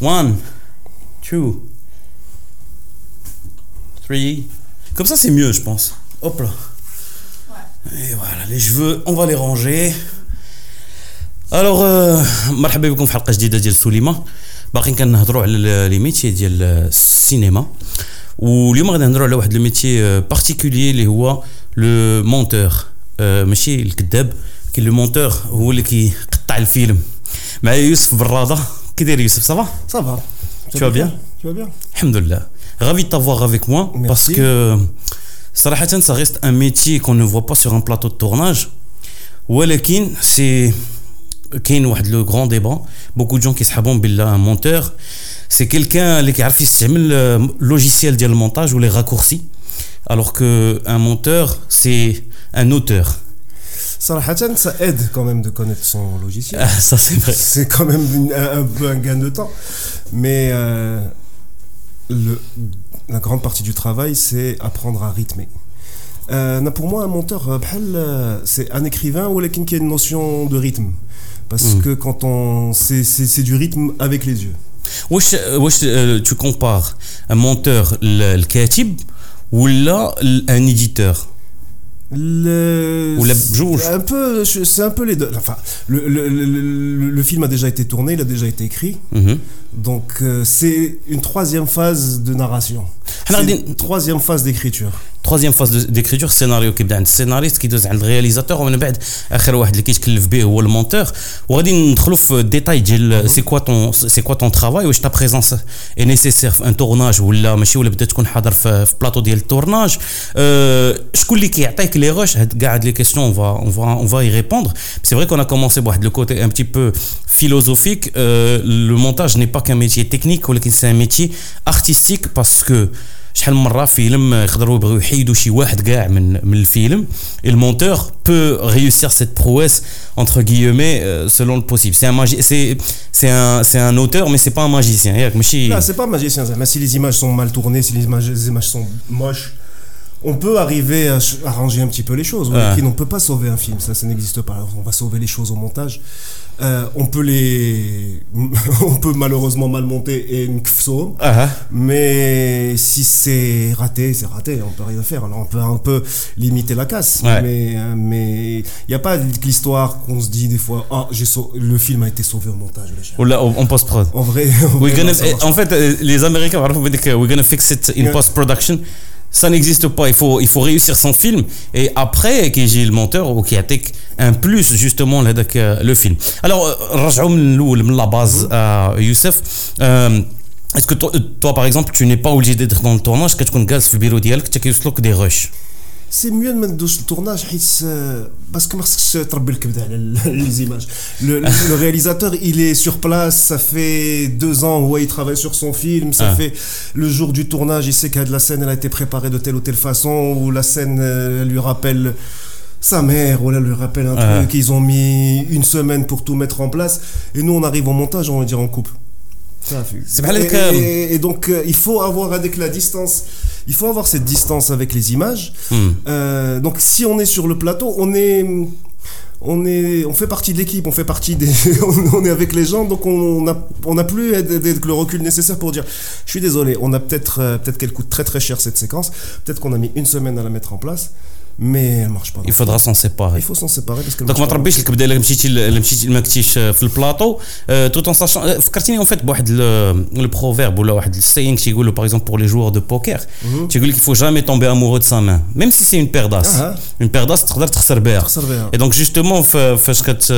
One, two, three. Comme ça, c'est mieux, je pense. Hop là. Et voilà, les cheveux, on va les ranger. Alors, مرحبا بكم في حلقه جديده ديال سوليما باقيين كنهضروا على لي ميتي ديال السينما واليوم غادي نهضروا على واحد لو ميتي بارتيكولير اللي هو لو مونتور ماشي الكذاب كاين لو مونتور هو اللي كيقطع الفيلم معايا يوسف براده Youssef Ça va? Ça va. Tu vas bien? Tu vas bien? Alhamdulillah. Ravi de t'avoir avec moi parce que ça reste un métier qu'on ne voit pas sur un plateau de tournage. Walakin, c'est le grand débat. Beaucoup de gens qui se billah un monteur. C'est quelqu'un qui a le logiciel de montage ou les raccourcis. Alors qu'un monteur, c'est un auteur. صراحة ça aide quand même de connaître son logiciel. Ah, ça c'est vrai C'est quand même une- un, un peu un gain de temps. Mais euh, le, la grande partie du travail, c'est apprendre à rythmer. Euh, pour moi, un monteur, euh, بحال, euh, c'est un écrivain ou qui a une notion de rythme. Parce Mm. que quand on. C'est c'est- c'est du rythme avec les yeux. واش واش euh, tu compares un monteur ال- الكاتب ولا ال- un éditeur Le- Ou la bjouge. Un peu, c'est un peu les deux. Enfin, le, le- le- film a déjà été tourné, il a déjà été écrit. Mhm. Donc, euh, c'est une troisième phase de narration. حنا C'est غادي une troisième phase d'écriture. troisième phase de- d'écriture السيناريو كيبدا عند السيناريست كيدوز عند الرياليزاتور ومن بعد اخر واحد اللي كيتكلف به هو المونتور وغادي ندخلوا في الديتاي ديال سي كوا طون سي كوا طون ترافاي واش تا بريزونس اي نيسيسير في ان تورناج ولا ماشي ولا بدا تكون حاضر في في بلاطو ديال التورناج أه شكون اللي كيعطيك لي روش هاد كاع هاد لي كيسيون اون فا اون فا اون فا y répondre c'est vrai qu'on a commencé بواحد لو كوتي un petit peu philosophique Euh, le montage n'est pas qu'un métier technique ولكن c'est un métier artistique parce que شحال من مره فيلم يقدروا يبغيو يحيدوا شي واحد كاع من من الفيلم et le monteur peut réussir cette prouesse entre guillemets euh, selon le possible c'est un magi- c'est c'est un c'est un auteur mais c'est pas un magicien ياك ماشي Là, c'est pas magicien, ça. mais si les images sont mal tournées, si les images, les images sont moches, on peut arriver à ch- arranger un petit peu les choses. Ouais. Mais on ne peut pas sauver un film, ça, ça n'existe pas. Alors, on va sauver les choses au montage. Euh, on peut les, on peut malheureusement mal monter et une kfso, ah, ah. mais si c'est raté, c'est raté. On peut rien faire. Alors on peut un peu limiter la casse, mais euh, il n'y a pas l'histoire qu'on se dit des fois. Ah, oh, sau... le film a été sauvé au montage. Ou oh on post prod. En vrai. En, vrai, gonna, non, eh, en fait, eh, les Américains, we're gonna fix it in post production ça n'existe pas. Il faut, il faut réussir son film. Et après, qui j'ai le monteur ou qui attaque un plus, justement, là, le film. Alors, euh, de la base à Youssef. Euh, est-ce que toi, par exemple, tu n'es pas obligé d'être dans le tournage, que tu connais le bureau dialogue, tu as des rushs? C'est mieux de ما ندوش التورناج حيت آه، باسكو ما خصكش تربي الكبده على لي زيماج le, le réalisateur il est sur place ça fait deux ans où il travaille sur son film ça Ah. fait le jour du tournage il sait que la scène elle a été préparée de telle ou telle façon ou la scène euh, elle lui rappelle sa mère ou elle lui rappelle un Ah. truc ils ont mis une semaine pour tout mettre en place et nous on arrive au montage on va dire en coupe et, cas. et- et donc euh, il faut avoir avec la distance il faut avoir cette distance avec les images Hmm. euh, donc si on est sur le plateau, on est, on est, on fait partie de l'équipe, on fait partie des, on, est avec les gens, donc on n'a on a plus le recul nécessaire pour dire, je suis désolé, on a peut-être, euh, peut-être qu'elle coûte très très cher cette séquence, peut-être qu'on a mis une semaine à la mettre en place, mais elle marche pas. Il faudra s'en séparer. Il faut s'en séparer parce qu'elle دونك ما marche pas. تربيش الكبده الا مشيتي الا مشيتي ما كنتيش في البلاطو توت ان ساشون فكرتيني اون فيت بواحد لو بروفيرب ولا واحد السينغ تيقولوا باغ اكزومبل بور لي جوور دو بوكر تيقول لك يفو جامي تومبي امورو دو سا مان ميم سي سي اون بير داس أها. اون بير داس تقدر تخسر بها تخسر بها. اي دونك جوستومون فاش كت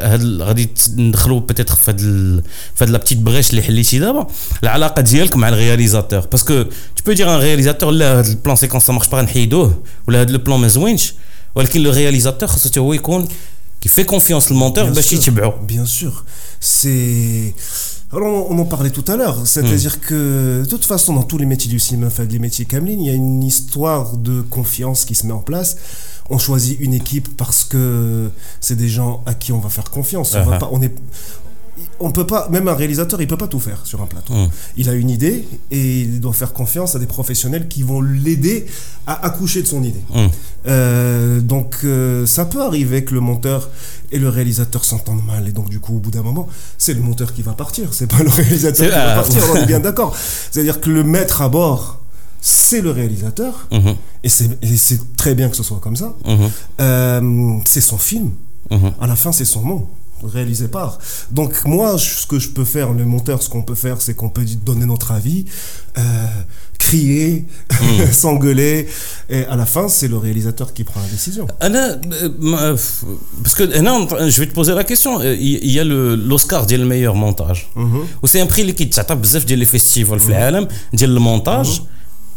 هاد ال- غادي ندخلوا بيتيتر في هاد ال- في هاد لا بتيت بغيش اللي حليتي دابا العلاقه ديالك مع الرياليزاتور باسكو tu peux dire ان رياليزاتور لا هاد البلان سيكونس مارش با غنحيدوه ولا هاد لو بلان ما زوينش ولكن لو رياليزاتور خاصو حتى هو يكون qui fait confiance le monteur Bien باش sûr, يتبعو Bien sûr. C'est. Alors, on on en parlait tout à l'heure. C'est-à-dire que, de toute façon, dans tous les métiers du cinéma, enfin, les métiers Kamlin, il y a une histoire de confiance qui se met en place. On choisit une équipe parce que c'est des gens à qui on va faire confiance. On, va Uh-huh. pas, on est. on peut pas, même un réalisateur, il peut pas tout faire sur un plateau. Mm. Il a une idée et il doit faire confiance à des professionnels qui vont l'aider à accoucher de son idée. Mm. Euh, donc euh, ça peut arriver que le monteur et le réalisateur s'entendent mal et donc du coup au bout d'un moment c'est le monteur qui va partir, c'est pas le réalisateur qui va partir, on est bien d'accord. C'est-à-dire que le maître à bord c'est le réalisateur Mhm. et c'est très bien que ce soit comme ça. Euh, c'est son film. À la fin, c'est son nom, réalisé par. Donc moi, ce que je peux faire, le monteur, ce qu'on peut faire, c'est qu'on peut donner notre avis, euh, crier, hmm. s'engueuler, et à la fin, c'est le réalisateur qui prend la décision. Anna, euh, euh, parce que Anna, je vais te poser la question. Il y a l'Oscar dit le meilleur montage. Mmh. C'est un prix qui t'attaque beaucoup les festivals mhm. dans le le montage. Mhm.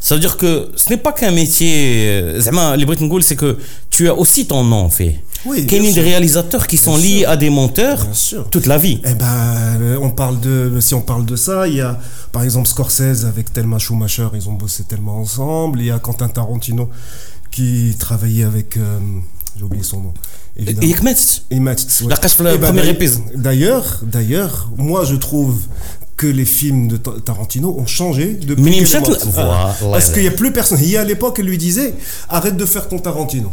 Ça veut dire que ce n'est pas qu'un métier. Euh, les Britanniques, c'est que tu as aussi ton nom en fait. Oui, Quel est des réalisateurs qui sont liés à des monteurs toute la vie. Eh ben, euh, on parle de, si on parle de ça, il y a par exemple Scorsese avec Thelma Schumacher, ils ont bossé tellement ensemble. Il y a Quentin Tarantino qui travaillait avec. Euh, j'ai oublié son nom. Évidemment. Metz. Metz, ouais. La casse le premier épisode. D'ailleurs, d'ailleurs, moi je trouve que les films de Tarantino ont changé depuis Parce qu'il n'y a plus personne. Il y a à l'époque, elle lui disait arrête de faire ton Tarantino.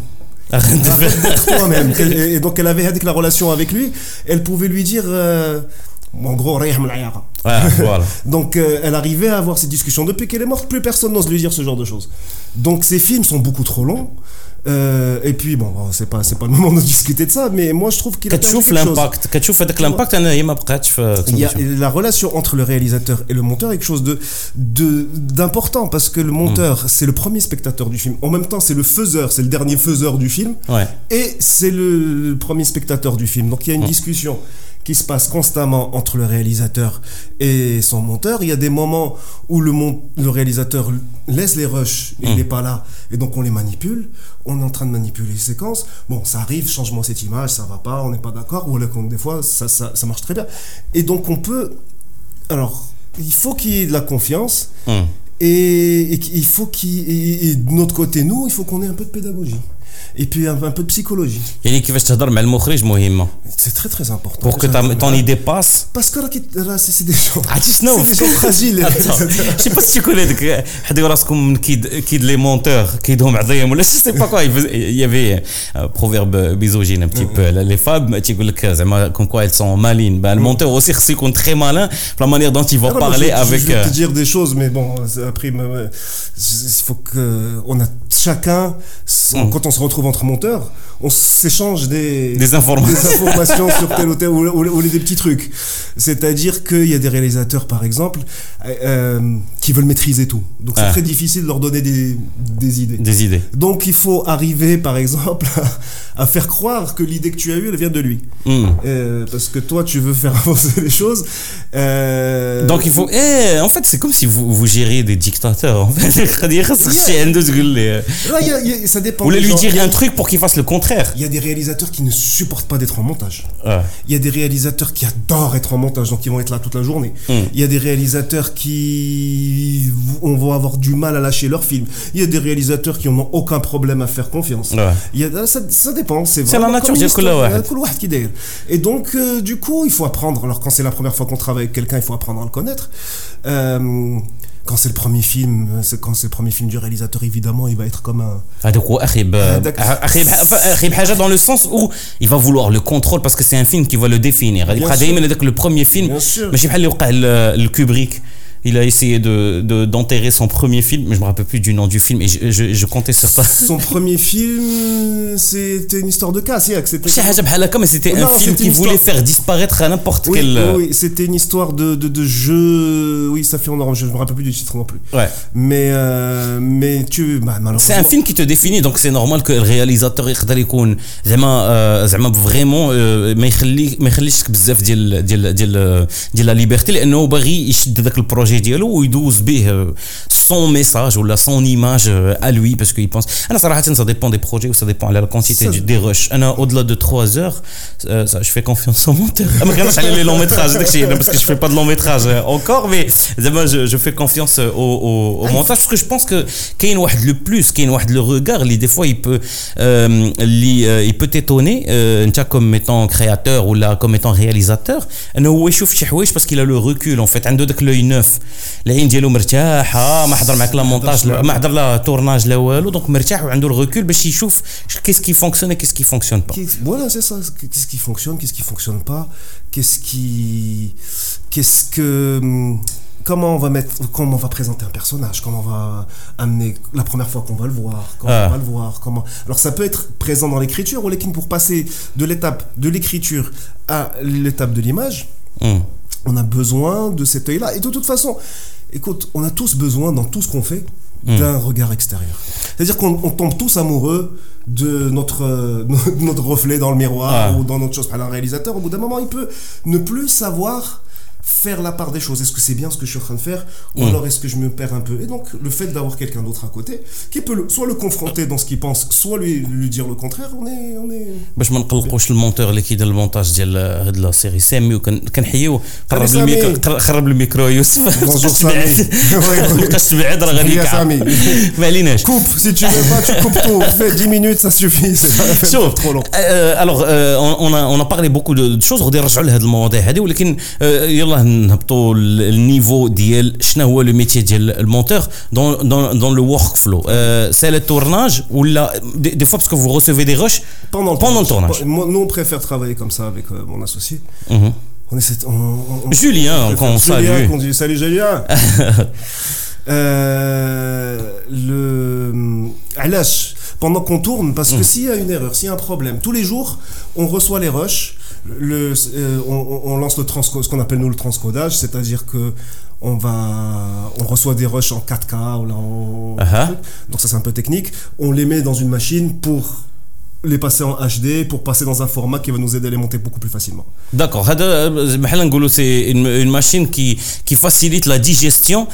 Arrête de faire toi-même. et donc, elle avait la relation avec lui. Elle pouvait lui dire. Euh, en gros, ah, voilà. Donc, euh, elle arrivait à avoir ces discussions. Depuis qu'elle est morte, plus personne n'ose lui dire ce genre de choses. Donc, ces films sont beaucoup trop longs. Euh, et puis bon, c'est pas c'est pas le moment de discuter de ça, mais moi je trouve qu'il a quelque l'impact, l'impact la relation entre le réalisateur et le monteur est quelque chose de d'important parce que le monteur, c'est le premier spectateur du film. En même temps, c'est le faiseur, c'est le dernier faiseur du film. Ouais. et c'est le premier spectateur du film. Donc il y a une discussion qui se passe constamment entre le réalisateur et son monteur. Il y a des moments où le, le réalisateur laisse les rushs, et il n'est pas là, et donc on les manipule. On est en train de manipuler les séquences. Bon, ça arrive, changement cette image, ça va pas, on n'est pas d'accord. Ou alors, des fois, ça, ça, ça marche très bien. Et donc on peut... Alors, il faut qu'il y ait de la confiance. Hum. Et, et qu'il faut qu'il et- et de notre côté, nous, il faut qu'on ait un peu de pédagogie Et puis un, un peu de psychologie. يعني كيفاش تهضر مع المخرج مهمه C'est très très important. pour que ta- ton idée passe Parce que là, qui- là, c'est c'est des gens. عرفتي شنو C'est des gens fragiles. les Attends, réalisateurs. je sais pas si tu connais ديك حدوا راسكم من كيد كيد لي مونتور كيدهم عظيم ولا je sais pas quoi il y avait un proverbe misogyne un petit peu les femmes تيقول لك زعما comme quoi elles sont malines ben le monteur aussi خصو يكون très malin la manière dont il va Ah non, moi, parler je, je- avec Je vais euh, te dire des choses, mais bon, c'est- après, me- me- il faut que on a chacun, on- quand on se retrouve entre monteurs, on s'échange des, informations, sur tel ou tel ou, ou, ou des petits trucs. C'est-à-dire qu'il y a des réalisateurs, par exemple, euh, euh, qui veulent maîtriser tout. Donc c'est ah. très difficile de leur donner des, idées. Des idées. Donc il faut arriver, par exemple, à, faire croire que l'idée que tu as eue, elle vient de lui. Hmm. Euh, parce que toi, tu veux faire avancer les choses. Donc il faut. Eh, en fait, c'est comme si vous, vous gériez des dictateurs. En fait, yeah. ça dépend. Ou les lui dire il y a un truc pour qu'il fasse le contraire. Il y a des réalisateurs qui ne supportent pas d'être en montage. Ah. Il y a des réalisateurs qui adorent être en montage, donc ils vont être là toute la journée. Hmm. Il y a des réalisateurs qui on va avoir du mal à lâcher leur film. Il y a des réalisateurs qui n'ont aucun problème à faire confiance. Ça, dépend. C'est la nature de euh, Et donc, euh, du coup, il faut apprendre. Alors, quand c'est la première fois qu'on travaille avec quelqu'un, il faut apprendre à le connaître. Euh, quand c'est le premier film quand c'est le premier film du réalisateur évidemment il va être comme un dans le sens où il va vouloir le contrôle parce que c'est un film qui va le définir. Le premier film. Mais le Kubrick. بحال اللي وقع ل- لكوبريك il a essayé de de- d'enterrer son premier film mais je me rappelle plus du nom du film et je, je, je comptais sur ça Son premier film, c'était une histoire de casse. yeah, que C'était شي حاجه بحال هكا mais c'était un Non, film c'était qui une voulait histoire- faire disparaître à n'importe Oui, quel oui, euh, oui, c'était une histoire de, de, de jeu. Oui, ça fait en orange. Je me rappelle plus du titre non plus. ouais Mais, euh, mais tu. Bah, malheureusement. C'est un film qui te définit donc c'est normal que le réalisateur يقدر يكون زعما آه، زعما فريمون ما يخلي ما يخليش بزاف ديال ديال ديال ديال لا ليبرتي لانه باغي يشد ذاك البروجي بروجي ديالو ويدوز به son message ou son image à lui parce qu'il pense انا صراحه ça dépend des projets ou ça dépend de la quantité Ça- des rushs انا au-delà de 3 heures euh, ça, je fais confiance au monteur ما كانش على les longs métrages داكشي parce que je fais pas de long métrage euh, encore mais زعما je, je fais confiance au, au, au montage parce que je pense que كاين واحد le plus كاين واحد le regard اللي des fois il peut euh, اللي euh, il peut t'étonner euh, انت comme étant créateur ou là comme étant réalisateur انه هو يشوف شي حوايج parce qu'il a le recul en fait عنده داك l'œil neuf العين ديالو مرتاحه ما حضر معك لا مونتاج لا- ما حضر لا تورناج لا والو دونك مرتاح وعنده الريكول باش يشوف كيس كي فونكسيون et qu'est-ce qui fonctionne pas Qu'est- Voilà, c'est ça. Qu'est-ce qui fonctionne, qu'est-ce qui fonctionne pas, qu'est-ce qui, qu'est-ce que, hum, comment on va mettre, comment on va présenter un personnage, comment on va amener la première fois qu'on va le voir, comment Ah. on va le voir, comment. Alors ça peut être présent dans l'écriture, ou lequin pour passer de l'étape de l'écriture à l'étape de l'image, Hmm. on a besoin de cet œil-là. Et de toute façon, écoute, on a tous besoin dans tout ce qu'on fait d'un regard extérieur. C'est-à-dire qu'on on tombe tous amoureux de notre, euh, notre reflet dans le miroir Ah. ou dans notre chose. Un réalisateur, au bout d'un moment, il peut ne plus savoir faire la part des choses. Est-ce que c'est bien ce que je suis en train de faire ou alors est-ce que je me perds un peu Et donc, le fait d'avoir quelqu'un d'autre à côté qui peut le- soit le confronter dans ce qu'il pense, soit lui, lui dire le contraire, on est... On est... باش ما نقلقوش المونتور اللي كيدير المونتاج ديال هاد لا سيري سامي وكنحيو قرب سامي. الميكرو قر- قرب الميكرو يوسف Bonjour, مابقاش سامي. تبعد مابقاش تبعد راه غادي يا يكعب. سامي. ما عليناش Coupe, si tu veux pas, tu coupes tout. Fais 10 minutes, ça suffit. C'est pas la peine de شوف faire trop long. آه، الوغ آه، on a on a parlé beaucoup de de choses غادي نرجعوا لهاد المواضيع هذه ولكن آه، يلاه نهبطوا ال- النيفو ديال شنو هو لو ميتي ديال المونتور دون دون دون لو ورك فلو سي لو تورناج ولا دي فوا باسكو فو recevez des rushs Pendant le Pendant le tournage. tournage. Moi, nous, on préfère travailler comme ça avec euh, mon associé. Mhm. On essaie. de- on- on- on- Julien, on qu'on préfère Julien, salue. qu'on dit salut Julien. Euh, le علاش pendant qu'on tourne parce que s'il y a une erreur, s'il y a un problème, tous les jours, on reçoit les rushs, le, euh, on, lance le transco, ce qu'on appelle nous le transcodage, c'est-à-dire que on va, on reçoit des rushs en 4K ou là, en- Ah. donc ça c'est un peu technique. On les met dans une machine pour les passer en HD, pour passer dans un format qui va nous aider à les monter beaucoup plus facilement. D'accord. هذا بحال نقولوا سي اون ماشين كي كي فاسيليت لا ديجيستيون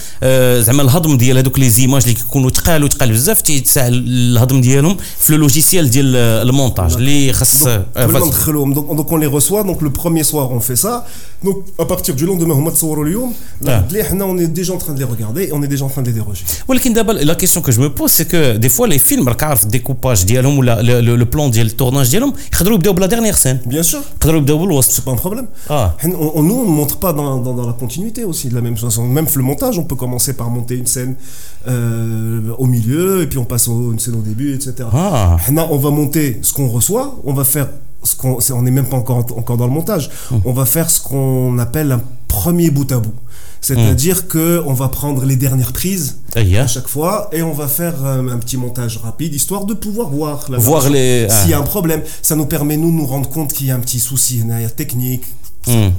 زعما الهضم ديال هذوك لي زيماج اللي كيكونوا ثقال وثقال بزاف تيسهل الهضم ديالهم في لو لوجيسيال ديال المونتاج اللي خاص Donc, آه، كل ما فاس- ندخلوهم. donc, donc on les reçoit, donc le premier soir on fait ça. Donc à partir du lendemain, هما تصوروا اليوم. Ah. Là, حنا, on est déjà en train de les regarder et on est déjà en train de les déroger. ولكن دابا لا كيسيون كو جو مو بوز سي كو دي فوا لي فيلم راك عارف الديكوباج ديالهم ولا لو بلان ديال التورناج ديالهم يقدروا يبداو بلا ديرنيير سين Bien sûr, يقدروا يبداو بالوسط c'est pas un problème. اه On, on- nous, on ne montre pas dans, dans, dans la continuité aussi de la même façon. Même le montage, on peut commencer par monter une scène euh, au milieu, et puis on passe au- une scène au début, etc. اه Là, on va monter ce qu'on reçoit, on va faire ce qu'on, c'est- on n'est même pas encore, encore dans le montage. On va faire ce qu'on appelle un premier bout à bout. C'est-à-dire mmh. que on va prendre les dernières prises ah, uh, yeah. à chaque fois et on va faire euh, un petit montage rapide histoire de pouvoir voir voir les s'il y a ah. un problème. Ça nous permet nous de nous rendre compte qu'il y a un petit souci, une erreur technique.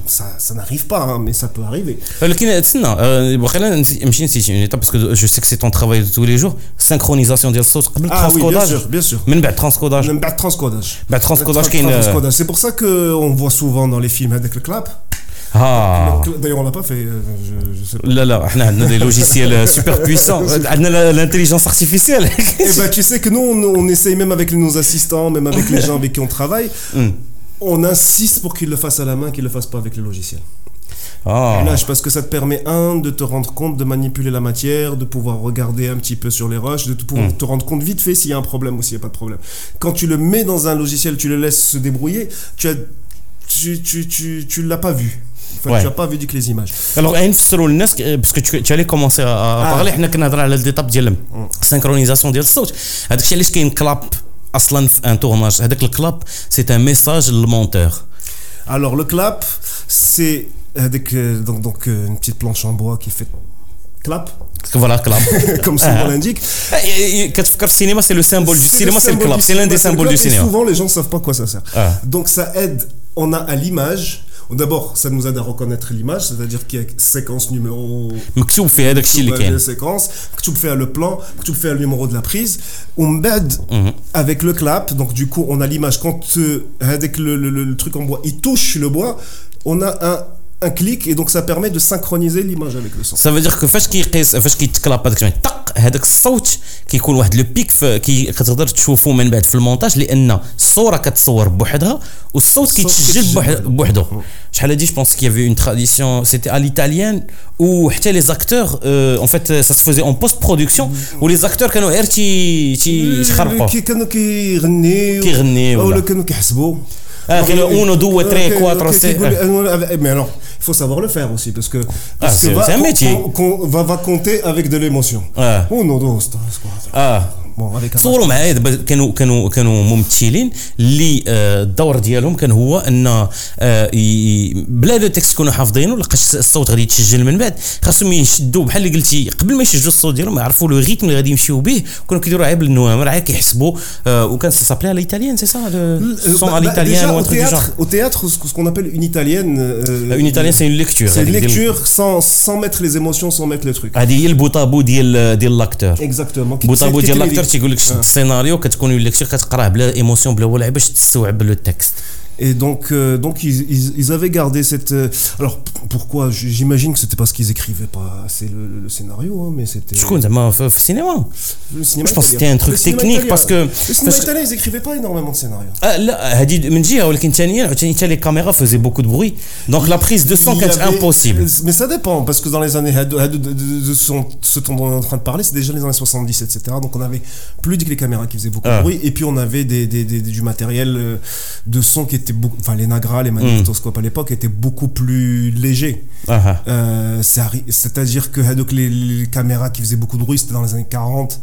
Ça, hmm. n'arrive pas, hein, mais ça peut arriver. parce que je sais que c'est ton travail de tous les jours. Synchronisation des sources. Ah oui, bien sûr, bien sûr. Même bah, transcodage. Même bah, transcodage. Bah, euh, transcodage. C'est pour ça qu'on voit souvent dans les films avec le clap. Ah. D'ailleurs, on l'a pas fait. Euh, là, là, on a des logiciels euh, super puissants. On a l'intelligence artificielle. Et bah, tu sais que nous, on, essaye même avec nos assistants, même avec les gens avec qui on travaille, hmm. on insiste pour qu'ils le fassent à la main, qu'ils le fassent pas avec les logiciels. Ah. Lâche, parce que ça te permet, un, de te rendre compte, de manipuler la matière, de pouvoir regarder un petit peu sur les roches, de pouvoir hmm. te rendre compte vite fait s'il y a un problème ou s'il n'y a pas de problème. Quand tu le mets dans un logiciel, tu le laisses se débrouiller, tu as. Tu, tu, tu, tu l'as pas vu. Enfin, ouais. Tu n'as pas vu du que les images. Alors, euh, parce que tu, tu allais commencer à ah. parler, mm. on a parlé l'étape de la synchronisation du son. C'est ce qui une clap, un tournage? Avec le clap, c'est un message le monteur? Alors, le clap, c'est euh, donc, euh, une petite planche en bois qui fait clap. Voilà, clap. Comme son ah. nom l'indique. Eh, eh, eh, Quand cinéma, c'est le symbole du cinéma, c'est le clap. C'est l'un des symboles du cinéma. Souvent, les gens ne savent pas à quoi ça sert. Ah. Donc, ça aide, on a à l'image D'abord, ça nous aide à reconnaître l'image, c'est-à-dire qu'il y a séquence numéro. مكتوب في هذاك الشيء اللي مكتوب كاين séquence, que tu fais le plan, que tu fais le numéro de la prise. On bed Mhm. avec le clap, donc du coup, on a l'image. Quand euh, avec le, le- le- le truc en bois, il touche le bois, on a un un clic et donc ça permet de synchroniser l'image avec le son. Ça veut dire que فاش كيقيس فاش كيتكلاب هذاك الشيء طق هذاك الصوت كيكون واحد لو بيك كي كتقدر تشوفو من بعد في المونتاج لان الصوره كتصور بوحدها والصوت كيتسجل بوحدو شحال هادي جو بونس كي يافي اون تراديسيون سيتي ا ليتاليان وحتى لي زاكتور اون فيت سا سو فوزي اون بوست برودكسيون ولي زاكتور كانوا غير تي تيخربوا كانوا كيغنيو كيغنيو ولا كانوا كيحسبوا Ah, que le 1, 2, 3, 4, 5. Mais alors, il faut savoir le faire aussi, parce que, ah, c'est un métier. On, va, va compter avec de l'émotion. Ah. 1, 2, 3, 4. Ah. بون تصوروا معايا دابا كانوا كانوا كانوا ممثلين اللي الدور ديالهم كان هو ان بلا لو تكست يكونوا حافظينه لقاش الصوت غادي يتسجل من بعد خاصهم يشدوا بحال اللي قلتي قبل ما يسجلوا الصوت ديالهم يعرفوا لو ريتم اللي غادي يمشيو به كانوا كيديروا عيب بالنوامر عاد كيحسبوا وكان سا سابلي على الايطاليان سي سا سون على الايطاليان أو تhéâtre au théâtre ce qu'on appelle une italienne une italienne c'est une lecture c'est une lecture sans sans mettre les émotions sans mettre هذه هي البوطابو ديال ديال لاكتور exactement بوطابو ديال لاكتور تيقول لك شد السيناريو كتكون الليكتور كتقراه بلا إيموسيون بلا والو باش تستوعب لو تكست Et donc, euh, donc ils, ils, avaient gardé cette. Euh, alors pourquoi? J'imagine que c'était parce qu'ils écrivaient pas assez le, scénario, hein, mais c'était. Je euh, le cinéma. Cinéma. Je pense que c'était un truc technique parce que. Le cinéma ils écrivaient pas énormément de scénarios. Ah là, les caméras faisaient beaucoup de bruit, donc la prise de son était impossible. Mais ça dépend parce que dans les années de ce dont on est en train de parler, c'est déjà les années 70, etc. Donc on avait plus que les caméras qui faisaient beaucoup de ah. bruit, et puis on avait des, des, du matériel de son qui était beaucoup enfin les Nagra les magnétoscopes à l'époque étaient beaucoup plus légers. Euh, c'est-à-dire que les, les caméras qui faisaient beaucoup de bruit c'était dans les années 40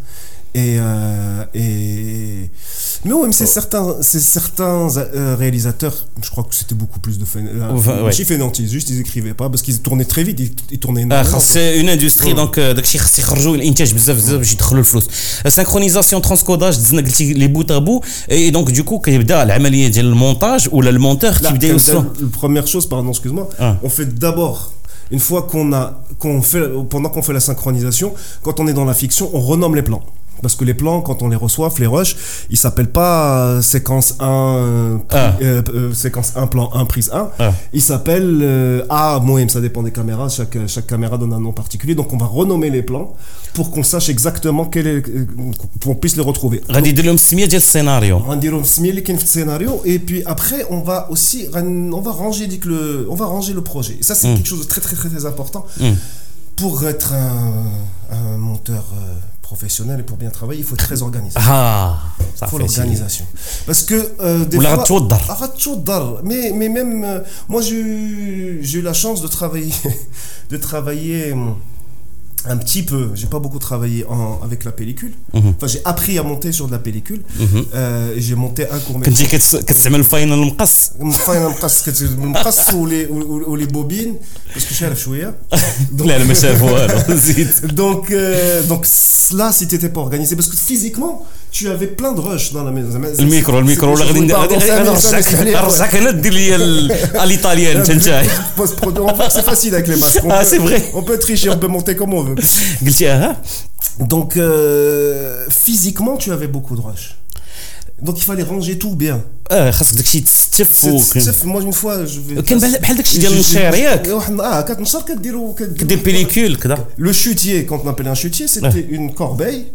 et, euh, et mais ouais, c'est certains, c'est certains euh, réalisateurs, je crois que c'était beaucoup plus de euh, enfin, ouais. fainéantise, juste ils écrivaient pas parce qu'ils tournaient très vite, ils, ils tournaient énormément. c'est une industrie donc داكشي خاص يخرجوا الانتاج بزاف بزاف باش يدخلوا الفلوس. سانكرونيزاسيون ترانسكوداج دزنا قلتي لي بوت ا بو اي دونك دوكو كيبدا العمليه ديال المونتاج ولا المونتور كيبدا يوصل. La première chose, pardon, excuse-moi, ah. on fait d'abord une fois qu'on a qu'on fait pendant qu'on fait la synchronisation, quand on est dans la fiction, on renomme les plans. Parce que les plans, quand on les reçoit, les rushs, ils s'appellent pas euh, séquence 1, euh, ah. euh, euh, séquence 1, plan 1, prise 1. Ah. Ils s'appellent euh, A, Moem, ça dépend des caméras. Chaque, chaque caméra donne un nom particulier. Donc on va renommer les plans pour qu'on sache exactement quel est, qu'on puisse les retrouver. scénario. scénario. Et puis après, on va aussi, on va ranger, le, on va ranger le projet. Et ça, c'est mm. quelque chose de très, très, très, très important. Mm. Pour être un, un monteur professionnel et pour bien travailler, il faut être très organisé. Ah, ça il faut l'organisation. Parce que euh, des fois, mais mais même euh, moi j'ai eu la chance de travailler de travailler un petit peu, j'ai pas beaucoup travaillé en, avec la pellicule. Mhm. Enfin, j'ai appris à monter sur de la pellicule. Mhm. euh, j'ai monté un court métrage. كنتي كتستعمل الفاينل المقص الفاينل المقص المقص ولي ولي بوبين باسكو شارف شويه لا لا ما شارف والو زيد donc donc là si t'étais pas organisé parce que physiquement tu avais plein de rush dans la maison الميكرو الميكرو ولا غادي نرجعك نرجعك انا دير لي الايطاليان انت c'est facile avec les masques ah c'est vrai on peut tricher on peut monter comme on veut donc euh, physiquement tu avais beaucoup de rush donc il fallait ranger tout bien. اه خاصك داكشي تستف تستف moi une fois je vais كان بحال داكشي ديال النشير ياك اه كتنشر كديروا كدير بيليكول كذا le chutier quand on appelait un chutier c'était une corbeille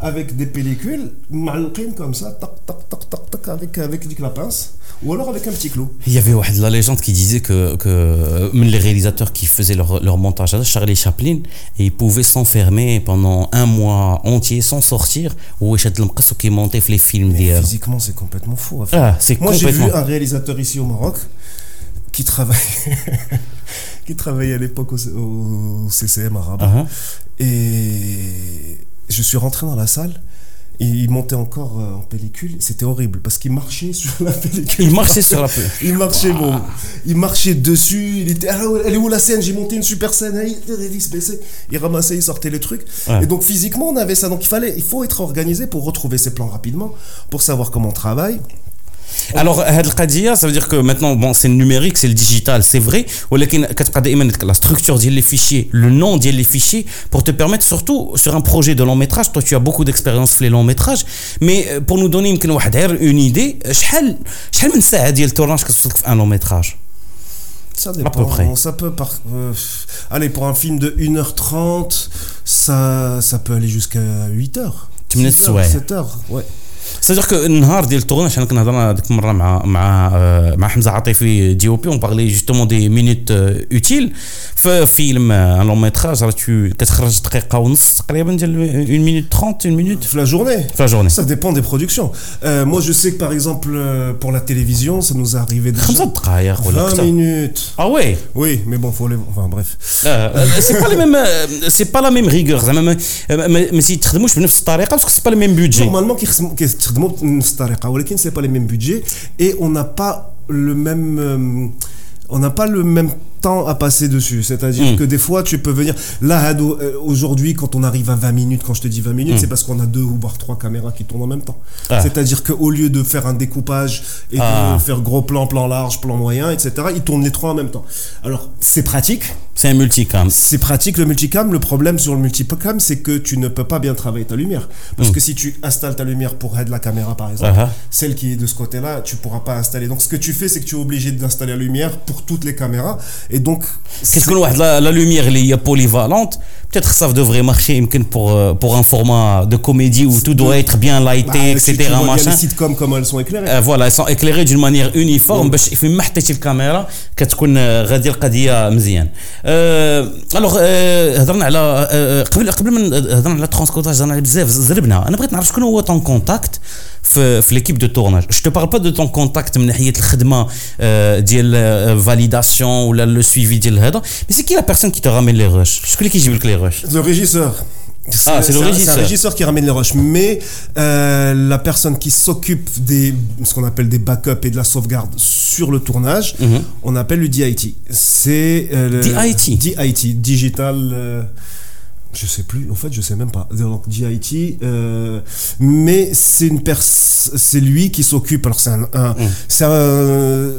avec des pellicules معلقين comme ça tac tac tac tac tac avec avec ديك la pince ou alors avec un petit clou. Il y avait la légende qui disait que, que les réalisateurs qui faisaient leur, leur montage, Charlie Chaplin, et ils pouvaient s'enfermer pendant un mois entier sans sortir, ou qui montait les films d'hier. Physiquement, c'est complètement fou. Ah, c'est Moi, j'ai vu un réalisateur ici au Maroc qui travaillait, qui travaillait à l'époque au, au, CCM arabe. Uh -huh. Et je suis rentré dans la salle il montait encore euh, en pellicule, c'était horrible parce qu'il marchait sur la pellicule. Il marchait sur la pellicule. il marchait bon, il marchait dessus, il était ah, elle est où la scène? J'ai monté une super scène, il ramassait, il sortait les trucs. Et donc physiquement on avait ça, donc il fallait, il faut être organisé pour retrouver ses plans rapidement, pour savoir comment on travaille. Alors, euh, ça veut dire que maintenant, bon, c'est numérique, c'est le digital, c'est vrai. La structure des fichiers, le nom des fichiers, pour te permettre, surtout sur un projet de long métrage, toi tu as beaucoup d'expérience sur les longs métrages, mais euh, pour nous donner une idée, euh, le tournage que un long métrage? Ça dépend. À peu près. Ça peut allez, pour un film de 1h30, ça, ça peut aller jusqu'à 8h. Tu me laisses, 7h, ouais. C'est-à-dire que nous avons parlé justement des minutes euh, utiles. Fais un film, euh, un long métrage, alors tu es très très court, 1 minute 30, 1 minute? Fais la journée. Ça dépend des productions. Euh, moi je sais que par exemple pour la télévision, ça nous est arrivé de très minutes. Ah oui? Oui, mais bon, il faut aller... Enfin bref. C'est pas la même rigueur. Mais si Tredemouche, c'est Tredemouche, parce que ce n'est pas le même budget. Normalement, ce n'est pas les mêmes budgets et on n'a pas le même. Euh, on n'a pas le même temps à passer dessus. C'est-à-dire Mm. que des fois, tu peux venir. Là, euh, aujourd'hui, quand on arrive à 20 minutes, quand je te dis 20 minutes, Mm. c'est parce qu'on a deux ou voire trois caméras qui tournent en même temps. Ah. C'est-à-dire qu'au lieu de faire un découpage et Ah. de faire gros plan, plan large, plan moyen, etc., ils tournent les trois en même temps. Alors, c'est pratique. سي multicam C'est pratique le multicam. Le problème sur le multicam, c'est que tu ne peux pas bien travailler ta lumière. Parce Mm. que si tu installes ta lumière pour aider la caméra, par exemple, Ah ah. celle qui est de ce côté-là, tu pourras pas installer. Donc, ce que tu fais, c'est que tu es obligé d'installer la lumière pour toutes les caméras. Et donc. La, la lumière est polyvalente بوليفالونت peut-être ça devrait marcher يمكن pour euh, pour un format de comédie où tout doit être bien bah, lighté si etc tu vois bien machin les sitcoms, comment elles sont éclairées. آه، فوالا سون اكليري دون مانيير اونيفورم Donc. باش فين ما حطيتي الكاميرا كتكون آه، غادي القضيه مزيان الوغ هضرنا على آه، آه، قبل قبل ما هضرنا على ترونسكوتاج هضرنا على بزاف زربنا انا بغيت نعرف شكون هو طون كونتاكت في في ليكيب دو تورناج جو تو بارل با دو طون كونتاكت من ناحيه الخدمه آه، ديال فاليداسيون ولا لو سويفي ديال هذا مي سي كي لا بيرسون كي تغامي لي غوش شكون اللي كيجيب لك لي Le régisseur. Ah, c'est le régisseur. Un régisseur qui ramène les rushs. Mais euh, la personne qui s'occupe des ce qu'on appelle des backups et de la sauvegarde sur le tournage, mhm. on appelle le DIT. C'est euh, DIT. DIT, digital. Euh, je sais plus. En fait, je sais même pas. Donc DIT, euh, mais c'est lui qui s'occupe. Alors c'est un, un mm. c'est un.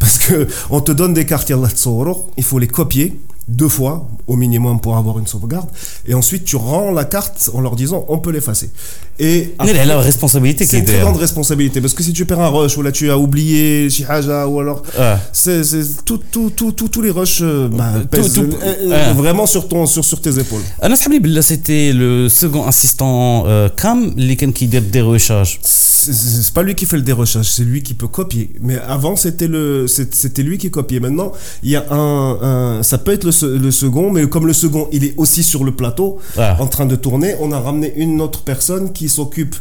Parce que on te donne des cartes, il faut les copier deux fois au minimum pour avoir une sauvegarde. Et ensuite, tu rends la carte en leur disant on peut l'effacer. Et après, là, la responsabilité c'est une très grande responsabilité parce que si tu perds un rush ou là tu as oublié Shihaja ou alors ah. c'est, c'est tout, tout, tout, tous les rushs euh, bah, pèsent tout, euh, euh ah. vraiment sur, ton, sur, sur tes épaules. Anas Habib, c'était le second assistant euh, CAM, qui dé dérochage. C'est, c'est pas lui qui fait le dérochage, c'est lui qui peut copier. Mais avant, c'était, le, c'était lui qui copiait. Maintenant, il y a un, un ça peut être le le second, mais comme le second, il est aussi sur le plateau, Ah. en train de tourner, on a ramené une autre personne qui s'occupe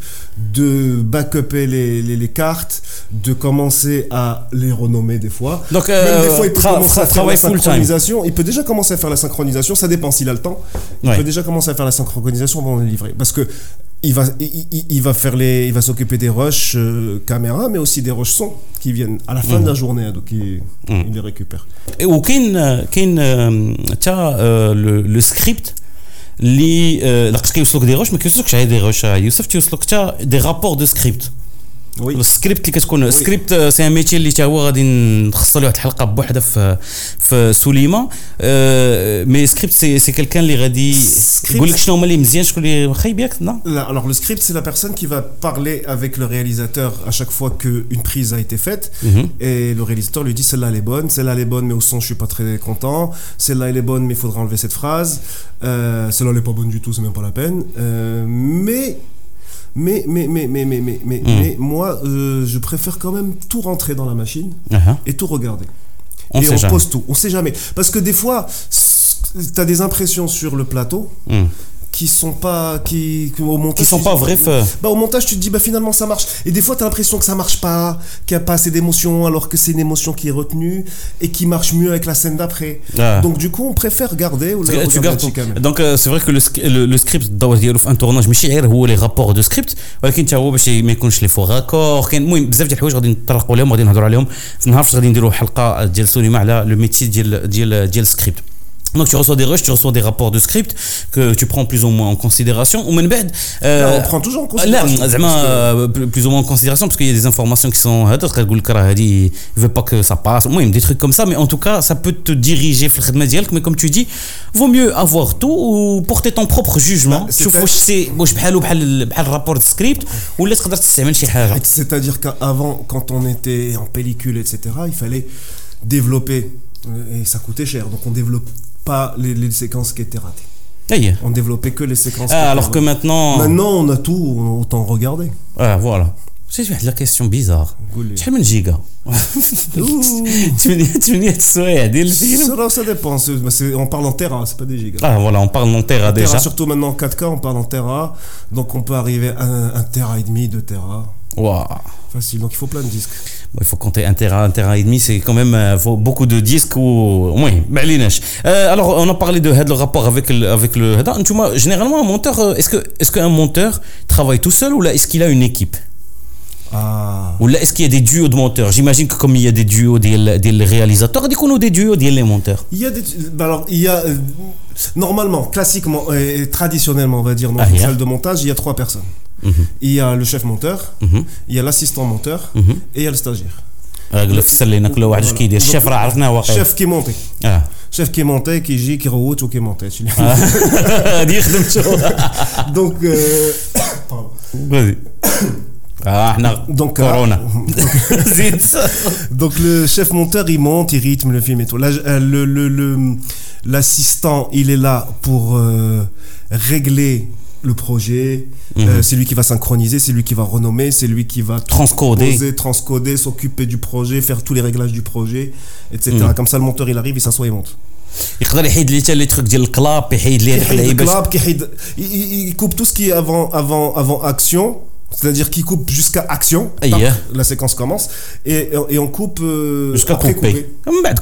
de backuper les, les, les cartes, de commencer à les renommer des fois. Donc, Même des euh, fois, il peut commencer à faire la synchronisation. Il peut déjà commencer à faire la synchronisation. Ça dépend s'il a le temps. Il Ouais. peut déjà commencer à faire la synchronisation avant de livrer. Parce que il va, il, il- il va faire les, il va s'occuper des rushs euh, caméra, mais aussi des rushs son qui viennent à la fin Mhm. de la journée. hein, donc il, Mhm. il les récupère. وكاين كاين تا لو سكريبت اللي آه، لقيت كيوصلوك دي غوش ما كيوصلوكش غير دي غوش آه، يوسف تيوصلوك حتى دي رابور دو سكريبت Oui. السكريبت اللي كتكون سكريبت آه، سي ان ميتي اللي تا هو غادي نخصص له واحد الحلقه بوحده في في سوليما آه، مي سكريبت سي سي كيلكان اللي غادي سكريبت- يقول لك شنو هما اللي مزيان شكون اللي خايب ياك لا Là, alors le script, c'est la personne qui va parler avec le réalisateur à chaque fois qu'une prise a été faite. مهم. Et le réalisateur lui dit celle-là elle est bonne, celle-là elle est bonne mais au son je suis pas très content, celle-là elle est bonne mais il faudra enlever cette phrase, Euh, celle-là elle est pas bonne du tout, c'est même pas la peine. Euh, mais mais, mais, moi, euh, je préfère quand même tout rentrer dans la machine et tout regarder. Et on pose tout. On sait jamais. Parce que des fois, tu as des impressions sur le plateau qui sont pas qui, qui au montage qui sont tu pas dis- vrais faits. bah, au montage, tu te dis, bah, finalement, ça marche. Et des fois, tu as l'impression que ça marche pas, qu'il n'y a pas assez d'émotion, alors que c'est une émotion qui est retenue et qui marche mieux avec la scène d'après. Ah. Donc, du coup, on préfère garder ou Tu- regarder tu gardes la chica, mais- دونك سي فري كو لو سكريبت الدور ديالو في ان تورناج ماشي غير هو لي رابور دو سكريبت ولكن حتى هو باش ما يكونش لي فوغاكور كاين المهم بزاف ديال الحوايج غادي نطرقوا لهم وغادي نهضروا عليهم في نهار فاش غادي نديروا حلقه ديال سوليما على لو ميتي ديال ديال ديال السكريبت donc tu reçois des rushs, tu reçois des rapports de script que tu prends plus ou moins en considération. Ou même euh, on prend toujours en considération. Euh, plus ou moins en considération parce qu'il y a des informations qui sont il veut pas que ça passe. Moi, des trucs comme ça, mais en tout cas, ça peut te diriger mais comme tu dis, vaut mieux avoir tout ou porter ton propre jugement. rapport de script ou C'est-à-dire qu'avant quand on était en pellicule etc., il fallait développer et ça coûtait cher. Donc on développe pas les, séquences qui étaient ratées. Aïe. On développait que les séquences. Ah, alors que maintenant. Maintenant, on a tout, autant regarder. Ah, voilà. J'ai la question bizarre. Tu as giga Ça dépend. On parle en Terra, hein, c'est pas des gigas. Ah voilà, on parle en Terra déjà. Surtout maintenant en 4K, on parle en Terra. Donc on peut arriver à 1 Terra et demi, 2 Terra. Waouh. Facile. Donc il faut plein de disques il faut compter un terrain, un terrain et demi, c'est quand même euh, beaucoup de disques ou oui, euh, alors on a parlé de le rapport avec le avec le généralement un monteur euh, est-ce que est-ce qu'un monteur travaille tout seul ou là est-ce qu'il a une équipe? Ah. Ou là, est-ce qu'il y a des duos de monteurs? J'imagine que comme il y a des duos des, des réalisateurs, y a des duos des monteurs. Il y a des, bah alors, il y a, normalement, classiquement et traditionnellement, on va dire, dans ah, une salle de montage, il y a trois personnes. Mhm. Il y a le chef monteur, mhm. il y a l'assistant monteur mhm. et il y a le stagiaire. chef qui monte chef qui monte qui dit qui route ou qui monte donc euh, ah, donc, Corona. donc le chef monteur il monte, il rythme le film et tout. Euh, le, le, l'assistant il est là pour euh, régler le projet, mhm. euh, c'est lui qui va synchroniser, c'est lui qui va renommer, c'est lui qui va transcoder, transcoder, s'occuper du projet, faire tous les réglages du projet, etc. Mhm. Comme ça, le monteur il arrive, il s'assoit, il monte. il coupe tout ce qui est avant avant avant action c'est-à-dire qu'il coupe jusqu'à action, la séquence commence, et, et on coupe euh, jusqu'à couper. couper.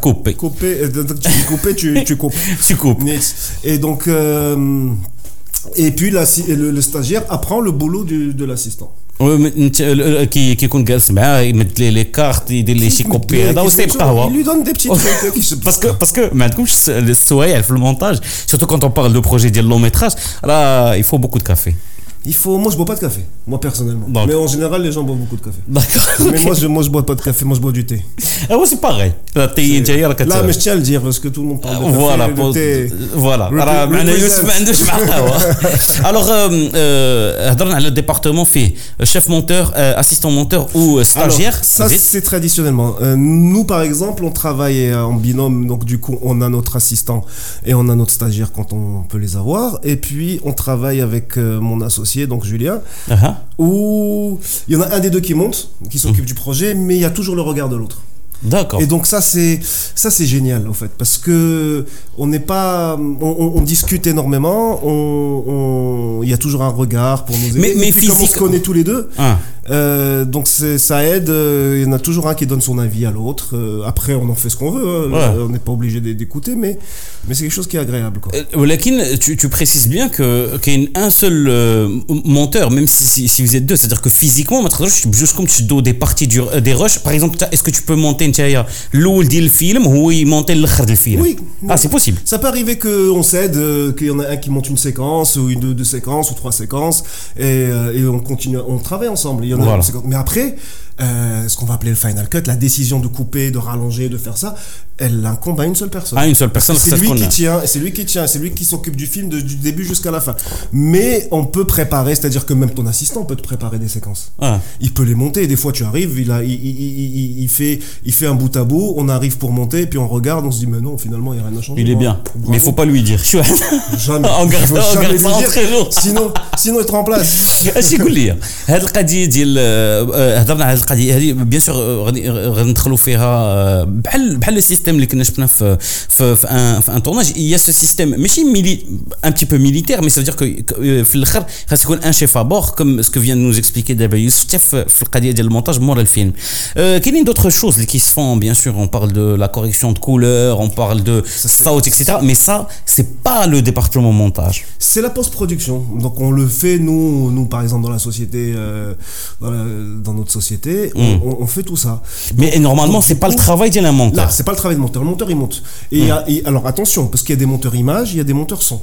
couper. Couper, euh, tu couper, tu, tu coupes. tu coupes. Et donc, euh, et puis la, le, le, stagiaire apprend le boulot du, de l'assistant. كي كيكون جالس معاه يمد ليه لي كارت يدير ليه شي كوبي هذا ويسيب قهوه lui donne des petites باسكو باسكو ما عندكمش السوايع في المونتاج سورتو كونت اون بارل دو بروجي ديال لون ميتراج راه il faut beaucoup de café Il faut... Moi, je bois pas de café, moi personnellement. Mais en général, les gens boivent beaucoup de café. Mais moi, je, moi, je bois pas de café, moi, je bois du thé. Ah ouais, c'est pareil. La thé intérieur, Là, mais je tiens à le dire parce que tout le monde parle de café. Voilà. Voilà. Hein. Alors, euh, euh, le département fait euh, chef monteur, assistant monteur ou stagiaire. Ça, c'est traditionnellement. nous, par exemple, on travaille en binôme, donc du coup, on a notre assistant et on a notre stagiaire quand on peut les avoir. Et puis, on travaille avec mon associé donc Julien, uh-huh. où il y en a un des deux qui monte, qui s'occupe mm. du projet, mais il y a toujours le regard de l'autre. D'accord. Et donc ça c'est ça c'est génial en fait parce que on n'est pas on, discute énormément, on il y a toujours un regard pour nous aider. Mais, mais et puis, comme on se connaît tous les deux, ah. Euh, donc ça aide. Euh, il y en a toujours un qui donne son avis à l'autre. Euh, après, on en fait ce qu'on veut. Hein. On n'est pas obligé d'écouter, mais, mais c'est quelque chose qui est agréable. Quoi. tu, tu précises bien qu'il y a un seul monteur, même si, si, vous êtes deux, c'est-à-dire que physiquement, juste comme tu dois des parties du, des rushs, par exemple, est-ce que tu peux monter une l'oul dit le film ou il monter le film? Oui. Ah, c'est possible. Ça peut arriver qu'on cède, qu'il y en a un qui monte une séquence ou une deux, séquences ou trois séquences et, et on continue, on travaille ensemble. Il y mais après, euh, ce qu'on va appeler le final cut, la décision de couper, de rallonger, de faire ça, elle incombe à une seule personne. À une seule personne, c'est lui, qui tient, c'est lui qui tient, c'est lui qui s'occupe du film du début jusqu'à la fin. Mais on peut préparer, c'est-à-dire que même ton assistant peut te préparer des séquences. Ah. Il peut les monter. des fois, tu arrives, il, a, il, il, il, fait, il fait un bout à bout, on arrive pour monter, puis on regarde, on se dit, mais non, finalement, il n'y a rien à changer. Il est bien. Mais il faut pas lui dire. jamais. on garde, on garde ça entre nous. Sinon, sinon, il te remplace. اش يقول لي هذه القضيه ديال هضرنا على القضيه هذه بيان سور غادي ندخلوا فيها بحال بحال السيستم système اللي كنا شفنا في في في ان في ان تورناج يا سو سيستيم ماشي ميلي ان بتي بو ميليتير مي سا دير كو في الاخر خاص يكون ان شيف ابور كوم سكو فيان نوز اكسبليكي دابا يوسف حتى في القضيه ديال المونتاج مورا الفيلم كاينين دوطخ شوز اللي كيسفون بيان سور اون بارل دو لا كوريكسيون دو كولور اون بارل دو صوت اكسيتيرا مي سا سي با لو département montage. C'est la post-production. Donc on le fait nous, nous par exemple dans la société, euh, dans, la, dans notre société, côté, on, on- on fait tout ça. Mais normalement, c'est pas le travail d'un Là, monteur. c'est pas le travail de monteur. Le monteur, il monte. Et, a- et alors attention, parce qu'il y a des monteurs images, il y a des monteurs son.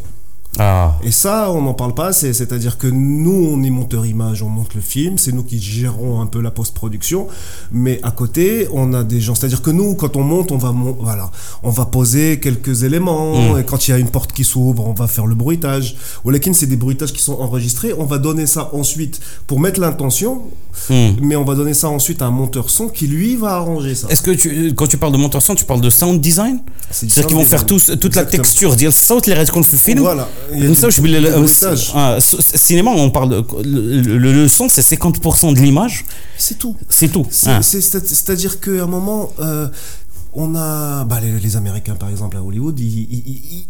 Ah. Et ça, on n'en parle pas. C'est-à-dire que nous, on est monteur image, on monte le film, c'est nous qui gérons un peu la post-production. Mais à côté, on a des gens. C'est-à-dire que nous, quand on monte, on va, voilà, on va poser quelques éléments. Hmm. Et quand il y a une porte qui s'ouvre, on va faire le bruitage. Walakin, c'est des bruitages qui sont enregistrés. On va donner ça ensuite pour mettre l'intention. Hmm. Mais on va donner ça ensuite à un monteur son qui, lui, va arranger ça. Est-ce que tu, quand tu parles de monteur son, tu parles de sound design? C'est-à-dire qu'ils vont faire tous, toute la texture, dire le sound, les restes qu'on fait film. Voilà cinéma, on parle. Le, son, c'est 50% de l'image. C'est tout. C'est tout. Ah. C'est-à-dire qu'à un moment, euh, on a. Bah, les, Américains, par exemple, à Hollywood, ils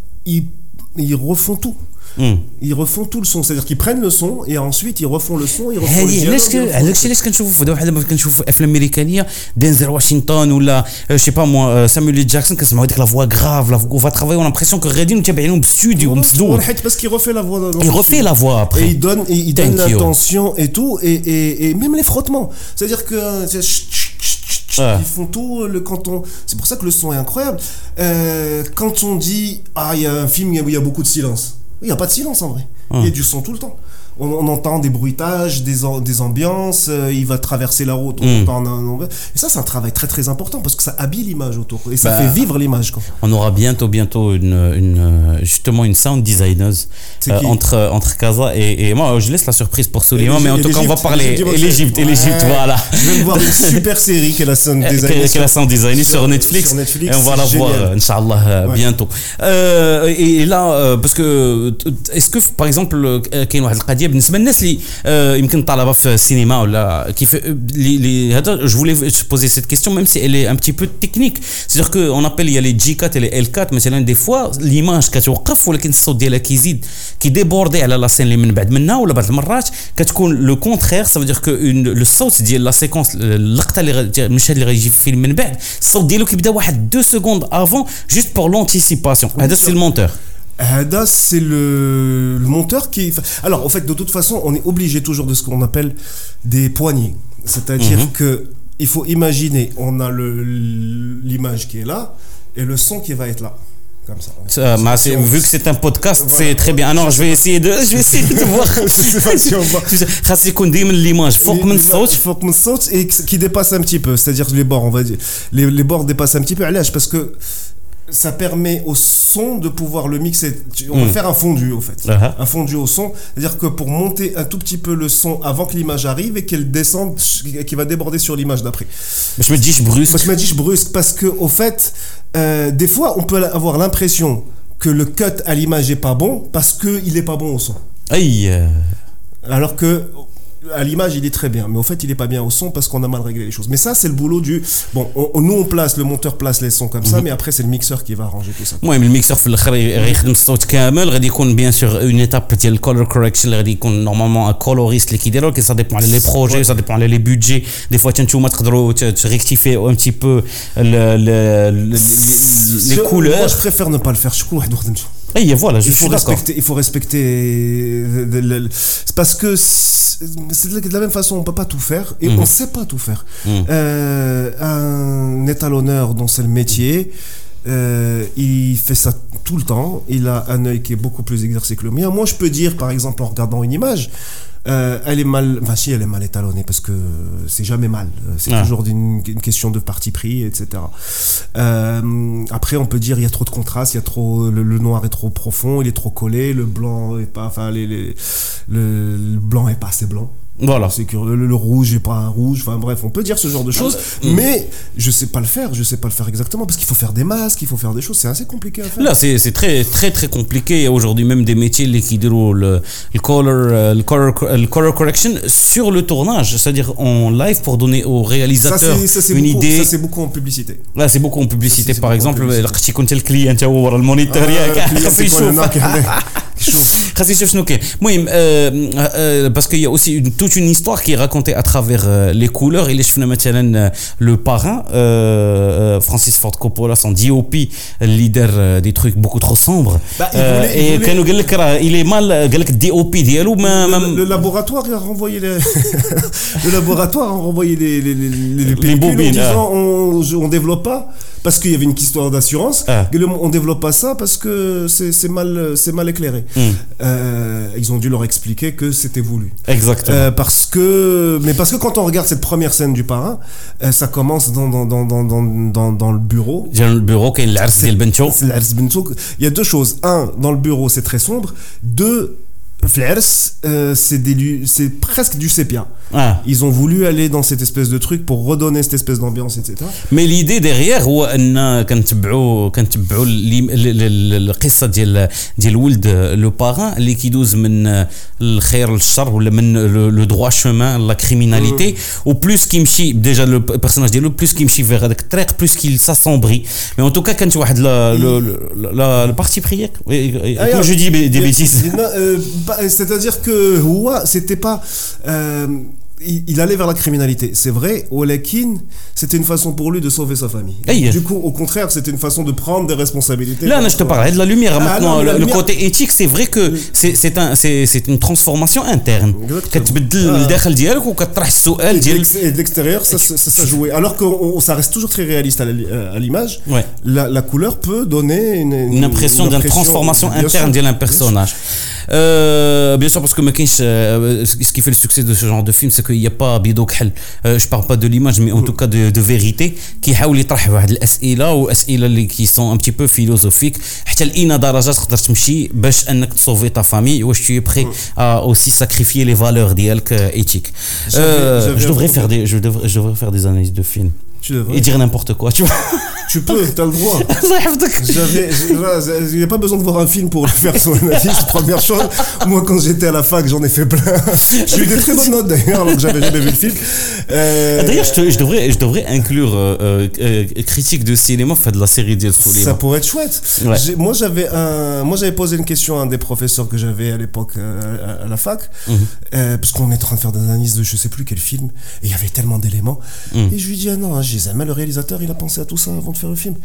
refont tout. Hmm. Ils refont tout le son. C'est-à-dire qu'ils prennent le son et ensuite ils refont le son. Ils refont le هذه dialogue, علاش ils refont علاش le- علاش كنشوفوا في واحد لما كنشوف افلام امريكانيه دينزل واشنطن ولا شي با موا سامويل جاكسون كنسمعوا ديك لا فوا غراف لا فوا ترافاي اون لامبريسيون كو غاديين متابعينهم باستوديو مسدود Ouais, Parce qu'il refait la voix. dans- dans il le refait film. la voix Et après il donne, et il donne Thank you. l'intention et tout, et, et, et même les frottements. C'est-à-dire que euh, c'est chut, chut, chut, chut, chut, Ouais. ils font tout. Le, quand on, c'est pour ça que le son est incroyable. Euh, quand on dit ah il y a un film où il y a beaucoup de silence, il n'y a pas de silence en vrai. Il y a du son tout le temps on, entend des bruitages, des, des ambiances, euh, il va traverser la route, on mm. entend Et ça, c'est un travail très très important parce que ça habille l'image autour et ça bah, fait vivre l'image. On aura bientôt, bientôt une, une justement une sound designer euh, entre, entre Kaza et, et, moi. Je laisse la surprise pour Souleymane, mais en tout cas, on va parler. Et l'Égypte, et l'Égypte, ouais. voilà. Je vais voir une super série qu'est la sound designer. Sur, la sound designer sur, Netflix. Et on va la voir, Inch'Allah, euh, bientôt. Et là, parce que, est-ce que, par exemple, واحد القضيه بالنسبه للناس اللي آه، يمكن طالبه في السينما ولا كيف اللي اللي هذا je voulais te poser cette question même si elle est un petit peu technique c'est-à-dire que on appelle il y a les G4 et les L4 مثلا des fois l'image كتوقف ولكن الصوت ديالها كيزيد كيديبوردي على لا سين اللي من بعد منها ولا بعض المرات كتكون لو كونترير ça veut dire que une- الصوت ديال لا سيكونس اللقطه اللي غادي- المشهد اللي غيجي في الفيلم من بعد الصوت ديالو كيبدا واحد دو سكوند افون جوست بور لونتيسيباسيون هذا سي المونتور Hada, c'est le, monteur qui. Alors, en fait, de toute façon, on est obligé toujours de ce qu'on appelle des poignées. C'est-à-dire mm que il faut imaginer, on a l'image qui est là et le son qui va être là. Comme ça. ça. Bah, vu que c'est un podcast, c'est très bien. Ah non, je vais essayer de, je vais essayer de voir. C'est l'image. Faut que et qui dépasse un petit peu, c'est-à-dire les bords, on va dire. Les, les bords dépassent un petit peu. Allez, parce que ça permet au son de pouvoir le mixer. On va hmm. faire un fondu, au fait. Uh-huh. Un fondu au son. C'est-à-dire que pour monter un tout petit peu le son avant que l'image arrive et qu'elle descende, qui va déborder sur l'image d'après. Je me dis, je brusque. Je me dis, je brusque. Parce que, au fait, euh, des fois, on peut avoir l'impression que le cut à l'image est pas bon parce qu'il est pas bon au son. Aïe! Alors que à l'image, il est très bien, mais au fait, il est pas bien au son parce qu'on a mal réglé les choses. Mais ça, c'est le boulot du. Bon, on, nous, on place, le monteur place les sons comme ça, mhm. mais après, c'est le mixeur qui va arranger tout ça. Oui, mais le mixeur, il bien sûr une étape de color correction, normalement un coloriste qui déroule, ça dépend des projets, ça dépend des budgets. Des fois, tu peux rectifier un petit peu les couleurs. Moi, je préfère ne pas le faire. Je il, faut respecter, il faut respecter. Euh, c'est parce que c'est de la même façon, on peut pas tout faire et mmh. on sait pas tout faire. Euh, un étalonneur dont c'est le métier, euh, il fait ça tout le temps. Il a un œil qui est beaucoup plus exercé que le mien. Moi, je peux dire, par exemple, en regardant une image, euh, elle est mal. Enfin, si, elle est mal étalonnée parce que c'est jamais mal. C'est Ah. toujours une question de parti pris, etc. Euh, après, on peut dire il y a trop de contraste, il y a trop le, le noir est trop profond, il est trop collé, le blanc est pas. Enfin, les, les- le, le blanc est pas assez blanc. Voilà, c'est que le, rouge et pas un rouge. Enfin bref, on peut dire ce genre de choses, ah, bah, mais mmh. je sais pas le faire. Je sais pas le faire exactement parce qu'il faut faire des masques, il faut faire des choses. C'est assez compliqué à faire. Là, c'est très très très compliqué. Il y a aujourd'hui même des métiers qui déroulent le, le, color, euh, le, color, le color correction sur le tournage, c'est-à-dire en live pour donner aux réalisateurs ça, une beaucoup, idée. Ça c'est beaucoup en publicité. Là, c'est beaucoup en publicité. Par exemple, le client, le moniteur, ah, nain qui est- خاص يشوف شنو كاين المهم باسكو يا اوسي توت اون هيستوار كي راكونتي اترافيغ لي كولور اللي شفنا مثلا لو باران فرانسيس فورد كوبولا سون دي او بي الليدر دي تروك بوكو ترو سومبر كانوا قال لك راه الي مال قال لك الدي او بي ديالو ما لو لابوراتوار a renvoyé les le laboratoire a renvoyé les les les, les, les bobines en disant on on développe pas parce qu'il y avait une histoire d'assurance. Ah. On développe pas ça parce que c'est mal, c'est mal éclairé. Hmm. Euh, ils ont dû leur expliquer que c'était voulu. Exactement. Euh, parce que, mais parce que quand on regarde cette première scène du parrain, euh, ça commence dans, dans, dans, dans, le bureau. Dans le bureau, il y a deux choses. Un, dans le bureau, c'est très sombre. Deux, Flers, euh, c'est presque du sépia. Ah. Ils ont voulu aller dans cette espèce de truc pour redonner cette espèce d'ambiance, etc. Mais l'idée derrière, هو ان كنتبعوا كنتبعوا القصه ديال ديال ولد لو باران اللي كيدوز من الخير للشر ولا من لو دروا شومان لا كريميناليتي وبلوس كيمشي ديجا لو بيرسوناج ديالو بلوس كيمشي فيغ هذاك الطريق بلوس كيل ساسومبري مي ان توكا كانت واحد لا البارتي بريير جو دي دي C'est-à-dire que ouah, c'était pas. Euh, il, allait vers la criminalité. C'est vrai, Olekin, c'était une façon pour lui de sauver sa famille. Du coup, au contraire, c'était une façon de prendre des responsabilités. Là, je te parlais de la lumière. Ah, Maintenant, le, côté éthique, c'est vrai que c'est un, une transformation interne. Et de l'extérieur, ça, ça, jouait. Alors que ça reste toujours très réaliste à l'image. La, couleur peut donner une, une, impression d'une transformation interne d'un personnage. Euh, bien sûr, parce que euh, ce qui fait le succès de ce genre de film, c'est qu'il n'y a pas bidok hal. Euh, je parle pas de l'image, mais en tout cas de, de vérité, qui حاول يطرح واحد الاسئله واسئله اللي qui sont un petit peu philosophiques حتى لاين درجه تقدر تمشي باش انك تصوفي ta famille واش tu es prêt à aussi sacrifier les valeurs ديالك éthiques. Je devrais faire des je devrais je devrais faire des analyses de films. Et dire n'importe quoi, tu vois. Tu peux, t'as le droit. Il n'y a pas besoin de voir un film pour faire son analyse. Première chose, moi quand j'étais à la fac, j'en ai fait plein. J'ai eu des très bonnes notes d'ailleurs, alors que j'avais jamais vu le film. Euh, d'ailleurs, je, je, devrais, je devrais inclure euh, euh, critique de cinéma, fait de la série de Ça pourrait être chouette. Moi j'avais un, moi j'avais posé une question à un des professeurs que j'avais à l'époque à, la fac, mhm. parce qu'on est en train de faire des analyses de je sais plus quel film, et il y avait tellement d'éléments. Mhm. Et je lui dis ah non, j'ai jamais le réalisateur, il a pensé à tout ça avant de faire le film.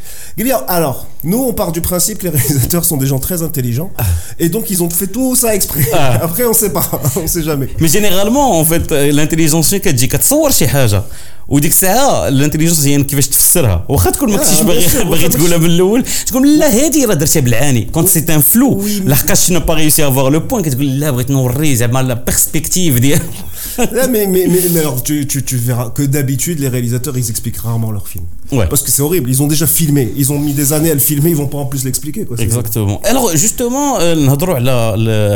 alors, nous, on part du principe que les réalisateurs sont des gens très intelligents, ah. et donc ils ont fait tout ça exprès. Ah. Après, on ne sait pas, on ne sait jamais. Mais généralement, en fait, euh, l'intelligence, c'est qu'elle dit, وديك الساعه الانتليجنس هي كيفاش تفسرها واخا تكون ما كنتيش باغي باغي تقولها من الاول تقول لا هذه راه درتها بالعاني كونت سي ان فلو لحقاش نو با ريوسي افوار لو بوين كتقول لا بغيت نوري زعما لا بيرسبكتيف ديال Là, mais, mais, mais, mais, alors, tu, tu, tu verras que d'habitude, les réalisateurs, ils expliquent rarement leurs films. Ouais. Parce que c'est horrible. Ils ont déjà filmé. Ils ont mis des années à le filmer. Ils vont pas en plus l'expliquer. Exactement. Alors, justement, نهضروا على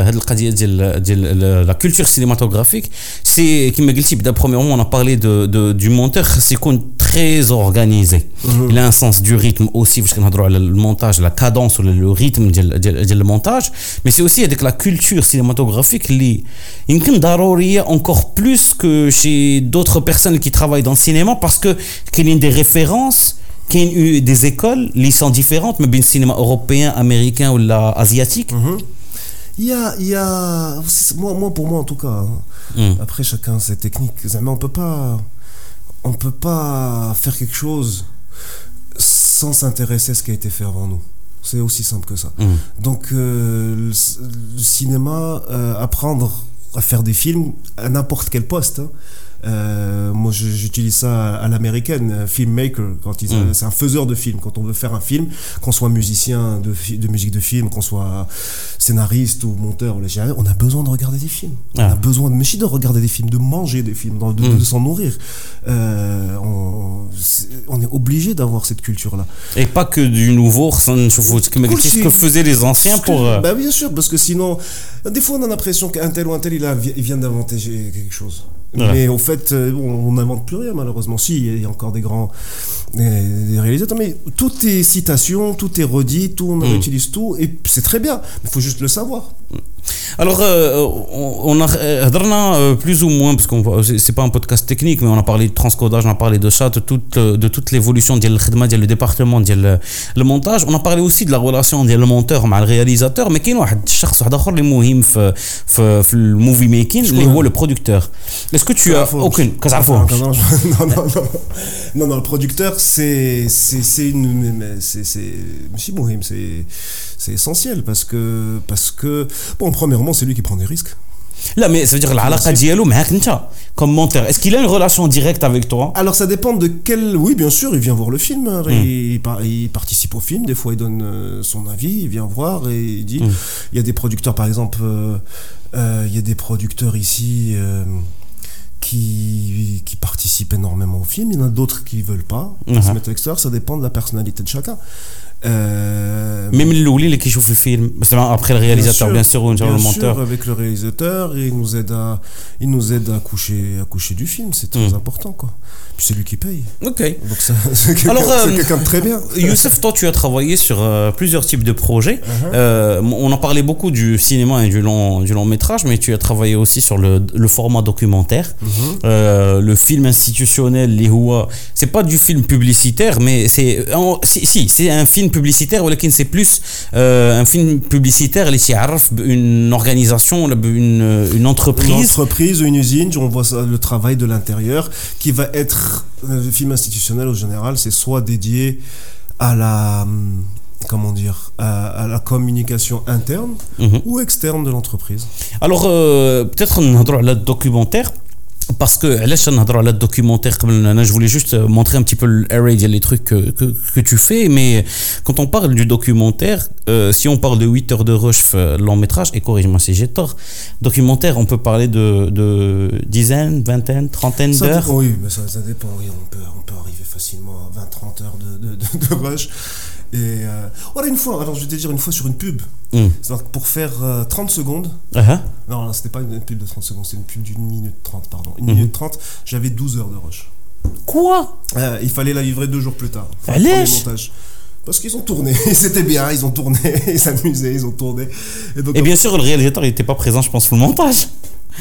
هذه القضيه ديال ديال la culture cinématographique. C'est qui m'a dit premièrement on a parlé de, de du monteur c'est très organisé. Mm-hmm. Il a un sens du rythme aussi parce qu'on a le montage, la cadence, le, le rythme du montage, mais c'est aussi avec la culture cinématographique qui est encore plus que chez d'autres personnes qui travaillent dans le cinéma parce que qu'il y a des références qu'il y a eu des écoles qui sont différentes mais bien cinéma européen américain ou la asiatique mm-hmm. il y a il y a moi, moi pour moi en tout cas hein. mm. après chacun ses techniques mais on peut pas on peut pas faire quelque chose sans s'intéresser à ce qui a été fait avant nous c'est aussi simple que ça mm. donc euh, le, cinéma euh, apprendre à faire des films à n'importe quel poste. Hein. Euh, moi, j'utilise ça à l'américaine, euh, filmmaker. Quand ils, mm. c'est un faiseur de films. Quand on veut faire un film, qu'on soit musicien de, de musique de film, qu'on soit scénariste ou monteur, on a besoin de regarder des films. On a ah. besoin de, mais de regarder des films, de manger des films, de, de, mm. s'en nourrir. Euh, on, on, est obligé d'avoir cette culture-là. Et pas que du nouveau, ce que faisaient les anciens pour. Euh, bah bien sûr, parce que sinon, des fois, on a l'impression qu'un tel ou un tel, il, a, il vient d'inventer quelque chose. Mais au fait, euh, on n'invente plus rien, malheureusement. Si, il y a encore des grands des réalisateurs, mais tout est citation, tout est redit, tout, on mm. utilise tout, et c'est très bien. Il faut juste le savoir. Alors, euh, on a euh, euh, plus ou moins, parce que c'est pas un podcast technique, mais on a parlé de transcodage, on a parlé de ça, de toute, de toute l'évolution du département le montage. On a parlé aussi de la relation le monteur avec le réalisateur, mais il y a un شخص واحد اخر اللي مهم في في في الموفي ميكين اللي هو le producteur. Est-ce que tu as aucune Non non non. Non non, le producteur c'est c'est c'est une c'est c'est c'est essentiel parce que parce que bon premièrement c'est lui qui prend des risques Là, mais ça veut dire la dialogue comme monteur. Est-ce qu'il a une relation directe avec toi? Alors ça dépend de quel. Oui, bien sûr, il vient voir le film, hein, hmm. il, participe au film. Des fois, il donne euh, son avis, il vient voir et il dit. Hmm. Il y a des producteurs, par exemple, euh, euh, il y a des producteurs ici. qui, qui participent énormément au film, il y en a d'autres qui ne veulent pas, qui se uh-huh. mettent à l'extérieur, ça dépend de la personnalité de chacun. Euh, Même le qui chauffe le film, après le réalisateur, bien sûr, bien sûr, le monteur. avec le réalisateur, il nous aide à, il nous aide à coucher, à coucher du film, c'est très mm. important, quoi c'est lui qui paye. Ok. Donc c'est quelqu'un, euh, quelqu'un de très bien. Youssef, toi, tu as travaillé sur euh, plusieurs types de projets. Uh-huh. Euh, on en parlait beaucoup du cinéma et du long, du long métrage, mais tu as travaillé aussi sur le, le format documentaire, uh-huh. le film institutionnel, les Hua. C'est pas du film publicitaire, mais c'est. Si, c'est un film publicitaire, mais c'est plus un film publicitaire, les une organisation, une, une entreprise. Une entreprise, une usine, on voit le travail de l'intérieur qui va être le euh, film institutionnel au général c'est soit dédié à la hum, comment dire, à, à, la communication interne -hmm. ou externe de l'entreprise Alors, euh, peut-être on a le documentaire parce que là je voulais juste euh, montrer un petit peu l'array les trucs que, que, tu fais mais quand on parle du documentaire euh, si on parle de 8 heures de rush euh, long métrage et corrige-moi si j'ai tort documentaire on peut parler de, dizaines vingtaines trentaines d'heures. oui mais ça, dépend oui, on, peut, on peut arriver facilement à 20 30 heures de, de rush euh, voilà, une fois, alors je vais te dire une fois sur une pub. Mm. Pour faire 30 euh, secondes. Uh -huh. Non, c'était pas une pub de 30 secondes, c'est une pub d'une minute 30, pardon. Une mm -hmm. minute 30, j'avais 12 heures de rush. Quoi? Euh, Il fallait la livrer deux jours plus tard. Allez parce qu'ils ont tourné, c'était bien, ils ont tourné, ils s'amusaient, ils ont tourné. Et, donc, et bien sûr, le réalisateur n'était pas présent, je pense, pour le montage.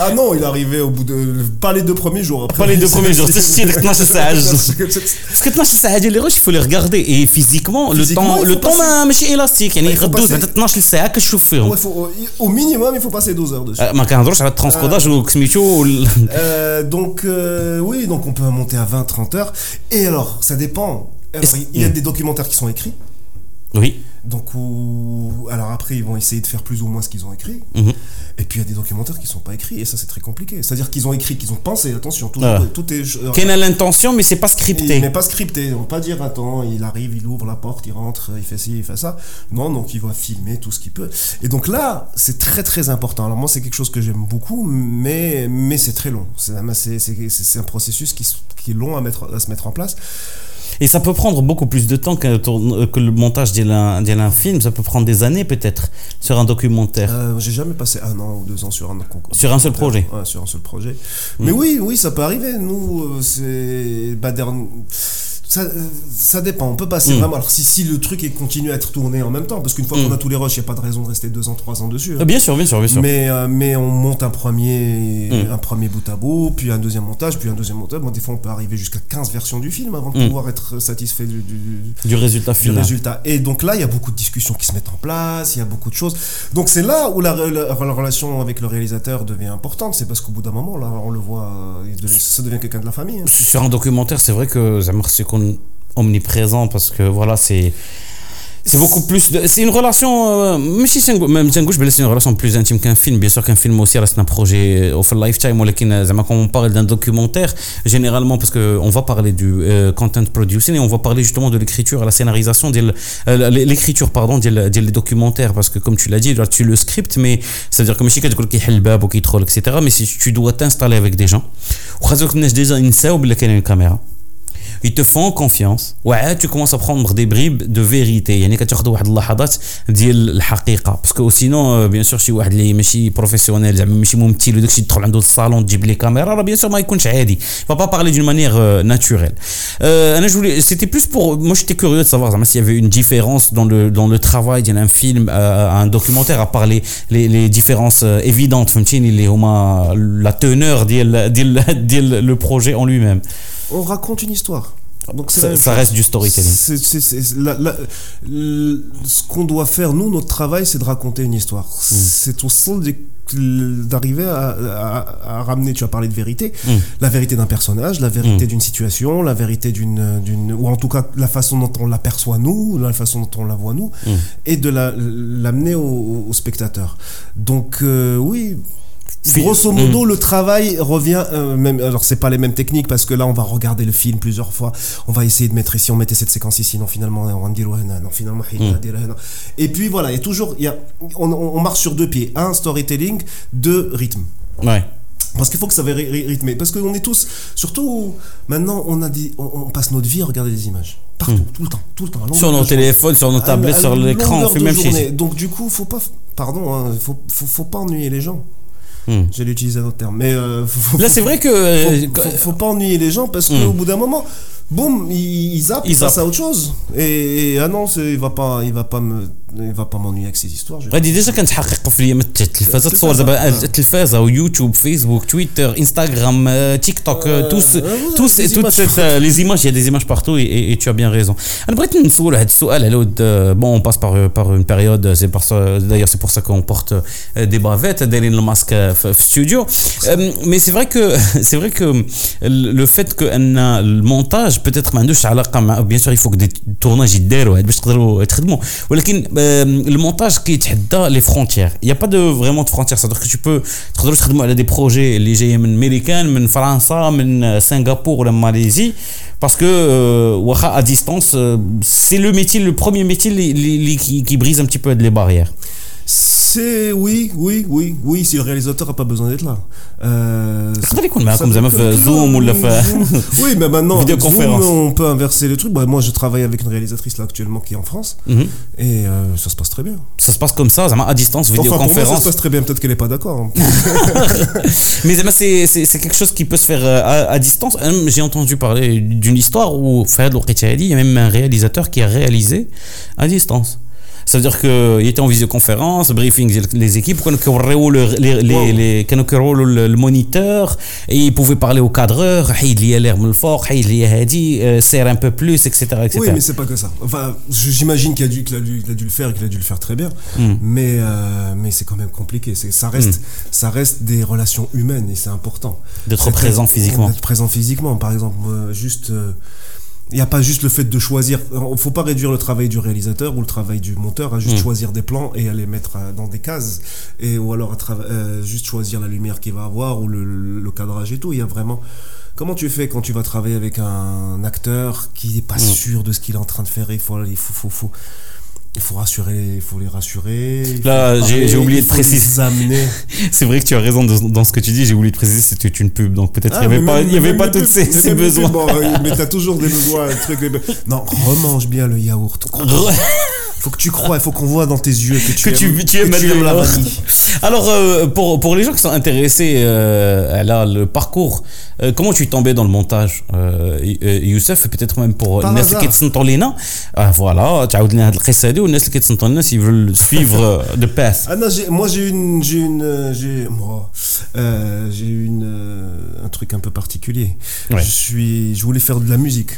Ah non, il est arrivé au bout de. Pas les deux premiers jours. Après. Pas les deux premiers jours. C'est Parce que 12 ساعة les rushs, il faut les regarder. Et physiquement, le temps, le temps ماشي élastique. يعني يغدوز بعد 12 ساعة كتشوف فيهم. Au minimum, il faut passer 12 heures dessus. ما كنهضروش على الترانسكوداج وسميتو. Donc, euh, oui, donc on peut monter à 20-30 heures. Et alors, ça dépend. Alors, il y a des documentaires qui sont écrits. Oui. Donc, ou... alors après, ils vont essayer de faire plus ou moins ce qu'ils ont écrit. Mhm. Et puis, il y a des documentaires qui ne sont pas écrits, et ça, c'est très compliqué. C'est-à-dire qu'ils ont écrit, qu'ils ont pensé, attention, tout, ah. tout est. Qu'il a l'intention, mais c'est pas scripté. Mais pas scripté. On va pas dire, attends, il arrive, il ouvre la porte, il rentre, il fait ci, il fait ça. Non, donc il va filmer tout ce qu'il peut. Et donc là, c'est très, très important. Alors, moi, c'est quelque chose que j'aime beaucoup, mais, mais c'est très long. C'est un processus qui, qui est long à, mettre, à se mettre en place. Et ça peut prendre beaucoup plus de temps que, que le montage d'un film. Ça peut prendre des années peut-être sur un documentaire. Euh, J'ai jamais passé un an ou deux ans sur un Sur un seul projet. Ouais, sur un seul projet. Mm. Mais oui, oui, ça peut arriver. Nous, euh, c'est bah, ça, ça dépend. On peut passer mm. vraiment. Alors, si, si le truc est continue à être tourné en même temps, parce qu'une fois qu'on mm. a tous les rushs, il n'y a pas de raison de rester deux ans, trois ans dessus. Hein. Bien sûr, bien sûr, bien sûr. Mais, euh, mais on monte un premier, mm. un premier bout à bout, puis un deuxième montage, puis un deuxième montage. Bon, des fois, on peut arriver jusqu'à 15 versions du film avant de pouvoir être satisfait du, du, du résultat final. résultat. Et donc là, il y a beaucoup de discussions qui se mettent en place, il y a beaucoup de choses. Donc, c'est là où la, la, relation avec le réalisateur devient importante. C'est parce qu'au bout d'un moment, là, on le voit, ça devient quelqu'un de la famille. Hein. Sur un documentaire, c'est vrai que c'est omniprésent parce que voilà, c'est c'est beaucoup plus c'est une relation euh, même si même je vais laisser une relation plus intime qu'un film. Bien sûr qu'un film aussi reste un projet au lifetime euh, mais quand on parle d'un documentaire généralement parce que on va parler du euh, content producing et on va parler justement de l'écriture la scénarisation euh, l'écriture pardon des documentaires. Parce que comme tu l'as dit là, tu le script mais c'est à dire que monsieur qui le ou qui troll etc mais si tu dois t'installer avec des gens ou déjà une caméra ils te font confiance ouais tu commences à prendre des bribes de vérité يعني كتاخذ واحد اللحظات ديال الحقيقه باسكو سينو بيان سور شي واحد اللي ماشي بروفيسيونيل زعما ماشي ممثل وداكشي تدخل عنده الصالون تجيب لي كاميرا راه بيان سور ما يكونش عادي فا با بارلي دون مانيير ناتوريل انا جو سيتي بلوس بور moi j'étais curieux de savoir زعما s'il y avait une différence dans le dans le travail d'un film un documentaire à part les les, les différences évidentes فهمتيني اللي هما la teneur ديال ديال ديال le projet en lui-même on raconte une histoire donc ça, ça reste du storytelling. C'est, c'est, c'est, la, la, ce qu'on doit faire, nous, notre travail, c'est de raconter une histoire. Mm. C'est au sein d'arriver à, à, à, ramener, tu as parlé de vérité, mm. la vérité d'un personnage, la vérité mm. d'une situation, la vérité d'une, d'une, ou en tout cas la façon dont on l'aperçoit nous, la façon dont on la voit nous, et de la, l'amener au, au spectateur. Donc euh, oui, Grosso modo, mm. le travail revient euh, même. Alors, c'est pas les mêmes techniques parce que là, on va regarder le film plusieurs fois. On va essayer de mettre ici, on mettait cette séquence ici, non finalement, on va dire non finalement. Mm. Et puis voilà, il y a toujours, il y a, on, on marche sur deux pieds. Un storytelling, deux rythme. Ouais. Parce qu'il faut que ça soit rythmé. Parce qu'on est tous, surtout maintenant, on a dit, on, on, passe notre vie à regarder des images. Partout, mmh. tout le temps, tout le temps. Sur nos téléphones, sur nos tablettes, sur l'écran, on fait même chose. Donc du coup, faut pas, pardon, hein, faut, faut, faut pas ennuyer les gens. Hmm. J'ai utilisé un autre terme. Mais euh, faut, là, c'est vrai que. Faut, faut, faut, pas ennuyer les gens parce qu'au hmm. bout d'un moment, boum, ils, ils zappent, ils passent à autre chose. Et, et ah non, il va pas, il va pas me il va pas m'ennuyer avec ces histoires غادي ديجا كنتحقق في الايام التلفازه تصور دابا التلفازه ويوتيوب فيسبوك تويتر انستغرام تيك توك توس توس توت لي زيماج يا دي زيماج بارتو اي tu as bien raison انا بغيت نسول واحد السؤال على ود بون on passe par par une période c'est pour ça d'ailleurs c'est pour ça qu'on porte des bavettes دايرين الماسك في الستوديو mais c'est vrai que c'est vrai que le fait que ان المونتاج peut-être ما عندوش علاقه مع bien sûr il faut que des tournages يداروا باش تقدروا تخدموا ولكن le montage qui est les frontières. Il n'y a pas de, vraiment de frontières. C'est-à-dire que tu peux tu des projets les américains, en France, en Singapour, en Malaisie, parce que euh, à distance, euh, c'est le métier, le premier métier qui, qui brise un petit peu les barrières. C'est oui, oui, oui, oui, si le réalisateur n'a pas besoin d'être là. Euh, Zoom ou le Oui, mais maintenant, Zoom, on peut inverser les trucs. Bah, moi, je travaille avec une réalisatrice là actuellement qui est en France et euh, ça se passe très bien. Ça se passe comme ça, à distance, vidéoconférence. Enfin, pour moi, ça se passe très bien. Peut-être qu'elle n'est pas d'accord. mais c'est quelque chose qui peut se faire à, à distance. J'ai entendu parler d'une histoire où Fayad il y a même un réalisateur qui a réalisé à distance. Ça veut dire qu'il était en visioconférence, briefing les équipes, quand le, le moniteur, et il pouvait parler au cadreur, il y a l'air fort, il a dit, serre un peu plus, etc. etc. Oui, mais c'est pas que ça. Enfin, j'imagine qu'il a, dû, a, dû, a dû le faire qu'il a dû le faire très bien, mm. mais, euh, mais c'est quand même compliqué. Ça reste, mm. ça reste des relations humaines et c'est important. D'être présent physiquement. D'être présent physiquement, par exemple, juste. Euh, il n'y a pas juste le fait de choisir. Il ne faut pas réduire le travail du réalisateur ou le travail du monteur à juste mm. choisir des plans et à les mettre euh, dans des cases. Et, ou alors à euh, juste choisir la lumière qu'il va avoir ou le, le, cadrage et tout. Il y a vraiment. Comment tu fais quand tu vas travailler avec un acteur qui n'est pas mm. sûr de ce qu'il est en train de faire? Il faut, il faut, faut, faut il faut rassurer, il faut les rassurer. Là, j'ai oublié de préciser. c'est vrai que tu as raison dans ce que tu dis. J'ai oublié de préciser, c'était une pub, donc peut-être qu'il n'y avait, pas, il y avait pas tous ces, ces besoins. Bon, mais t'as toujours des besoins, truc. Non, remange bien le yaourt. faut que tu crois, il faut qu'on voit dans tes yeux que tu, que aimes, tu, tu aimes, que tu aimes la vanille. Alors, euh, pour, pour les gens qui sont intéressés euh, le parcours, euh, comment tu es tombé dans le montage, euh, euh, Youssef? Peut-être même pour Nes Kitson hein? Ah Voilà, tu as oublié le Khessadi ou Nes Kitson s'ils veulent suivre de passe. Ah non, moi j'ai une. J'ai une. J'ai euh, une, un truc un peu particulier. Je, suis, je voulais faire de la musique.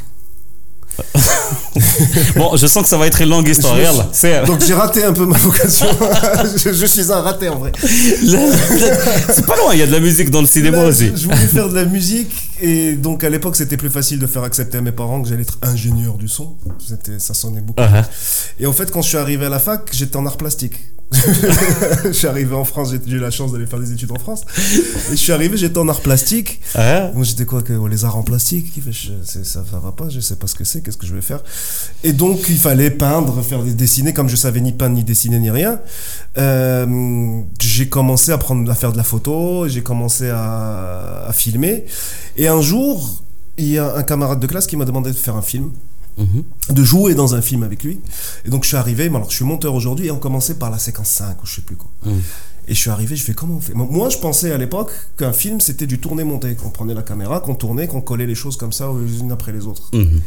bon, je sens que ça va être une longue histoire. Je, donc j'ai raté un peu ma vocation. je, je, suis un raté en vrai. C'est pas loin, il y a de la musique dans le cinéma Là, aussi. Je, voulais faire de la musique et donc à l'époque c'était plus facile de faire accepter à mes parents que j'allais être ingénieur du son. Ça sonnait beaucoup. Uh -huh. Et en fait quand je suis arrivé à la fac, j'étais en art plastique. je suis arrivé en France, j'ai eu la chance d'aller faire des études en France. Et je suis arrivé, j'étais en art plastique. Ah Moi, j'étais quoi que les arts en plastique? Je, Ça ne va pas, je sais pas ce que c'est, qu'est-ce que je vais faire? Et donc, il fallait peindre, faire des dessiner, comme je savais ni peindre, ni dessiner, ni rien. Euh, j'ai commencé à, prendre, à faire de la photo, j'ai commencé à, à filmer. Et un jour, il y a un camarade de classe qui m'a demandé de faire un film, Mhm. de jouer dans un film avec lui. Et donc je suis arrivé, mais alors je suis monteur aujourd'hui et on commençait par la séquence 5 ou je sais plus quoi. Mhm. Et je suis arrivé, je fais comment on fait? Moi je pensais à l'époque qu'un film c'était du tourner-monter, qu'on prenait la caméra, qu'on tournait, qu'on collait les choses comme ça les unes après les autres. Mhm.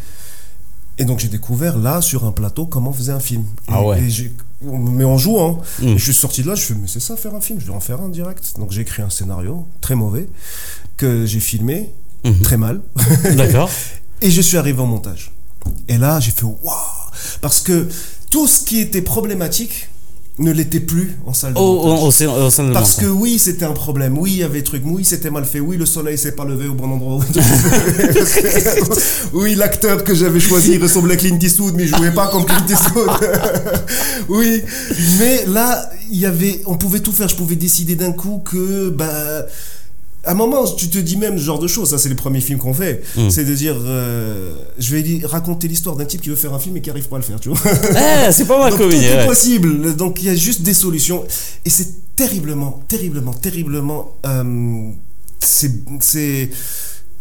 Et donc j'ai découvert là sur un plateau comment on faisait un film. Ah ouais. et mais en jouant. Et je suis sorti de là, je fais mais c'est ça faire un film, je vais en faire un direct. Donc j'ai écrit un scénario très mauvais que j'ai filmé très mal. D'accord. Et je suis arrivé au montage. Et là, j'ai fait waouh Parce que tout ce qui était problématique ne l'était plus en salle de montage. de Parce que oui, c'était un problème. Oui, il y avait des trucs. Oui, c'était mal fait. Oui, le soleil s'est pas levé au bon endroit. oui, l'acteur que j'avais choisi ressemblait à Clint Eastwood, mais il jouait pas comme Clint Eastwood. oui, mais là, il y avait, on pouvait tout faire. Je pouvais décider d'un coup que, bah, à un moment, tu te dis même ce genre de choses. Ça, c'est les premiers films qu'on fait. Mm. C'est de dire, euh, je vais li- raconter l'histoire d'un type qui veut faire un film et qui arrive pas à le faire. Tu vois. Eh, c'est pas mal Donc comme tout est possible. Donc il y a juste des solutions. Et c'est terriblement, terriblement, terriblement. euh, c'est c'est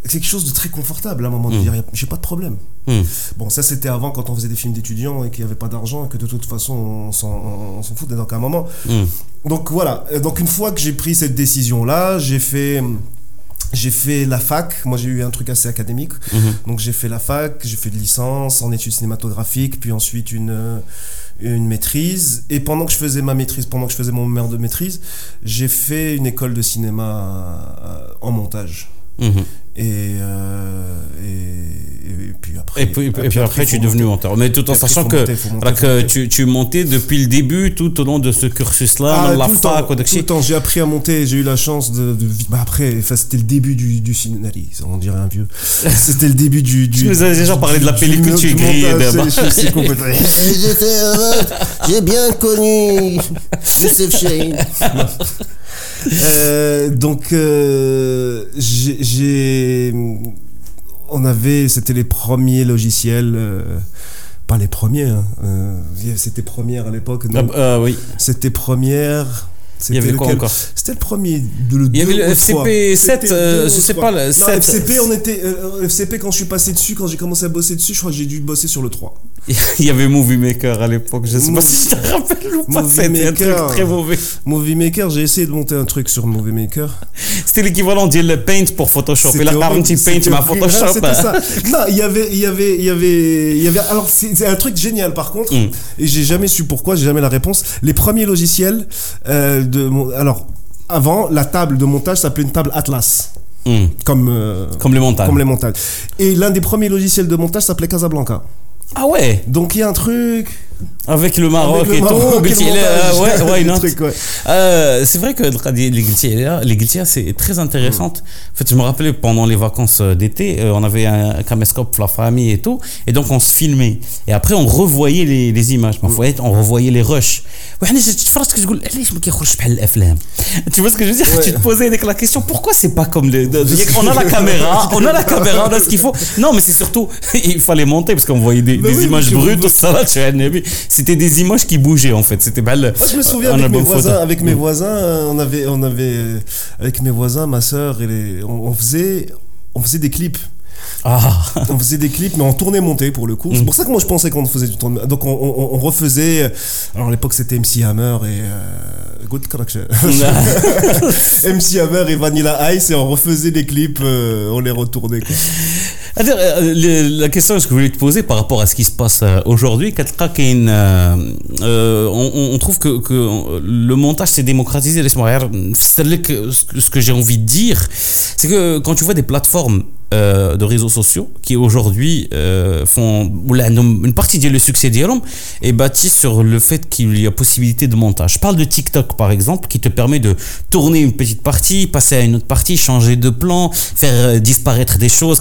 quelque chose de très confortable à un moment de Mm. dire j'ai pas de problème. Hmm. Bon, ça c'était avant quand on faisait des films d'étudiants et qu'il n'y avait pas d'argent et que de toute façon on s'en foutait. Donc à un moment. Hmm. Donc voilà. Donc une fois que j'ai pris cette décision là, j'ai fait. J'ai fait la fac, moi j'ai eu un truc assez académique, Mhm. donc j'ai fait la fac, j'ai fait de licence en études cinématographiques, puis ensuite une, euh, une maîtrise. Et pendant que je faisais ma maîtrise, pendant que je faisais mon mémoire de maîtrise, j'ai fait une école de cinéma euh, en montage. Mhm. Et, euh, et, et puis après. Et puis, et puis après, tu es devenu monter. monteur. Mais tout en sachant que, monter, faut monter, voilà, faut que tu, tu montais depuis le début, tout au long de ce cursus-là, Ah, la tout le temps, tout le temps, j'ai appris à monter, j'ai eu la chance de, de bah après, enfin, c'était le début du, du cinéma, on dirait un vieux. C'était le début du, du Tu nous as déjà parlé de la pellicule, tu es grillé montage, d'abord. c'est- c'est complètement- J'étais heureux, j'ai bien connu Youssef Chahine. Euh, donc, euh, j'ai, on avait, c'était les premiers logiciels, euh, pas les premiers, hein, c'était première à l'époque, Ah, euh, oui. c'était première. Il y avait quoi lequel encore? C'était le premier, de le Il y avait le FCP trois. 7, C'était euh, je sais pas, le Non, 7. FCP, on était, euh, FCP quand je suis passé dessus, quand j'ai commencé à bosser dessus, je crois que j'ai dû bosser sur le 3. Il y avait Movie Maker à l'époque. Je sais pas si tu te rappelles ou pas. Movie C'était un truc Maker. très mauvais. Movie Maker, j'ai essayé de monter un truc sur Movie Maker. C'était l'équivalent de Paint pour Photoshop. Et là, Paint, c'était ma. Photoshop. C'était ça. Non, il y avait, il y avait, il y avait, il y avait. Alors c'est un truc génial par contre, Mm. et j'ai jamais su pourquoi, j'ai jamais la réponse. Les premiers logiciels euh, de, alors avant la table de montage s'appelait une table Atlas, Hmm. comme euh, Comme les montagnes. comme les montagnes. Et l'un des premiers logiciels de montage s'appelait Casablanca. Ah ouais Donc il y a un truc avec le Maroc avec le et Maroc tout. Euh, ouais, why not? truc, ouais. Euh, C'est vrai que les Guiltières, c'est très intéressante. En fait, je me rappelais pendant les vacances euh, d'été, euh, on avait un caméscope, la famille et tout, et donc on se filmait. Et après, on revoyait les, les images, on revoyait les rushs. Tu vois ce que je veux dire? Ouais. Tu te posais la question, pourquoi c'est pas comme les... On a la caméra, on a la caméra, on a ce qu'il faut. Non, mais c'est surtout, il fallait monter parce qu'on voyait des, des oui, images brutes, ça là, tu as c'était des images qui bougeaient en fait. C'était pas le- Moi, je me souviens avec mes voisins, photo. avec mes Mm. voisins, euh, on avait, on avait, avec mes voisins, ma sœur et les, on, on faisait, on faisait des clips. Ah, On faisait des clips, mais en tournée montée pour le coup. Mm. C'est pour ça que moi je pensais qu'on faisait du tournée. Donc on, on- on refaisait. euh, Alors à l'époque c'était MC Hammer et euh, Good Correction. MC Hammer et Vanilla Ice, et on refaisait des clips, euh, on les retournait. Quoi. Alors, euh, la question que je voulais te poser par rapport à ce qui se passe euh, aujourd'hui, euh, on, trouve que, le montage s'est démocratisé. Ce que j'ai envie de dire, c'est que quand tu vois des plateformes euh, de réseaux sociaux qui aujourd'hui euh, font une partie du succès d'Irom est bâtie sur le fait qu'il y a possibilité de montage. Je parle de TikTok par exemple qui te permet de tourner une petite partie, passer à une autre partie, changer de plan, faire euh, disparaître des choses.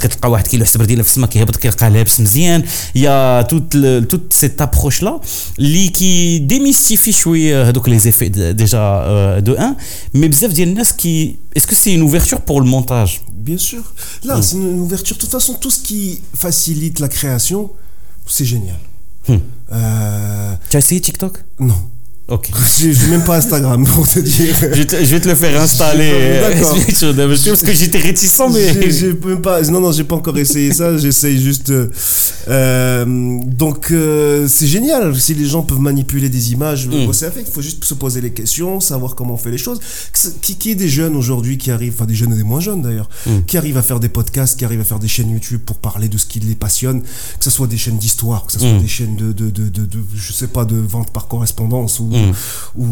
Il y a toute, toute cette approche là qui démystifie euh, donc les effets déjà de 1 mais bzaf qui est-ce que c'est une ouverture pour le montage Bien sûr. Là, c'est une ouverture. De toute façon, tout ce qui facilite la création, c'est génial. Hmm. Euh, Tu as essayé TikTok? Non. Ok. J'ai même pas Instagram pour te dire. Je vais, te, je vais te le faire installer. D'accord. Parce que j'étais réticent, mais. J'ai- même pas, non, non, j'ai pas encore essayé ça. J'essaye juste. euh, euh, donc, euh, c'est génial. Si les gens peuvent manipuler des images, Mm. bosser avec, il faut juste se poser les questions, savoir comment on fait les choses. Qui, qui est des jeunes aujourd'hui qui arrivent, enfin des jeunes et des moins jeunes d'ailleurs, Mm. qui arrivent à faire des podcasts, qui arrivent à faire des chaînes YouTube pour parler de ce qui les passionne, que ce soit des chaînes d'histoire, que ce soit Mm. des chaînes de, de, de, de, de- je sais pas, de vente par correspondance ou, Ou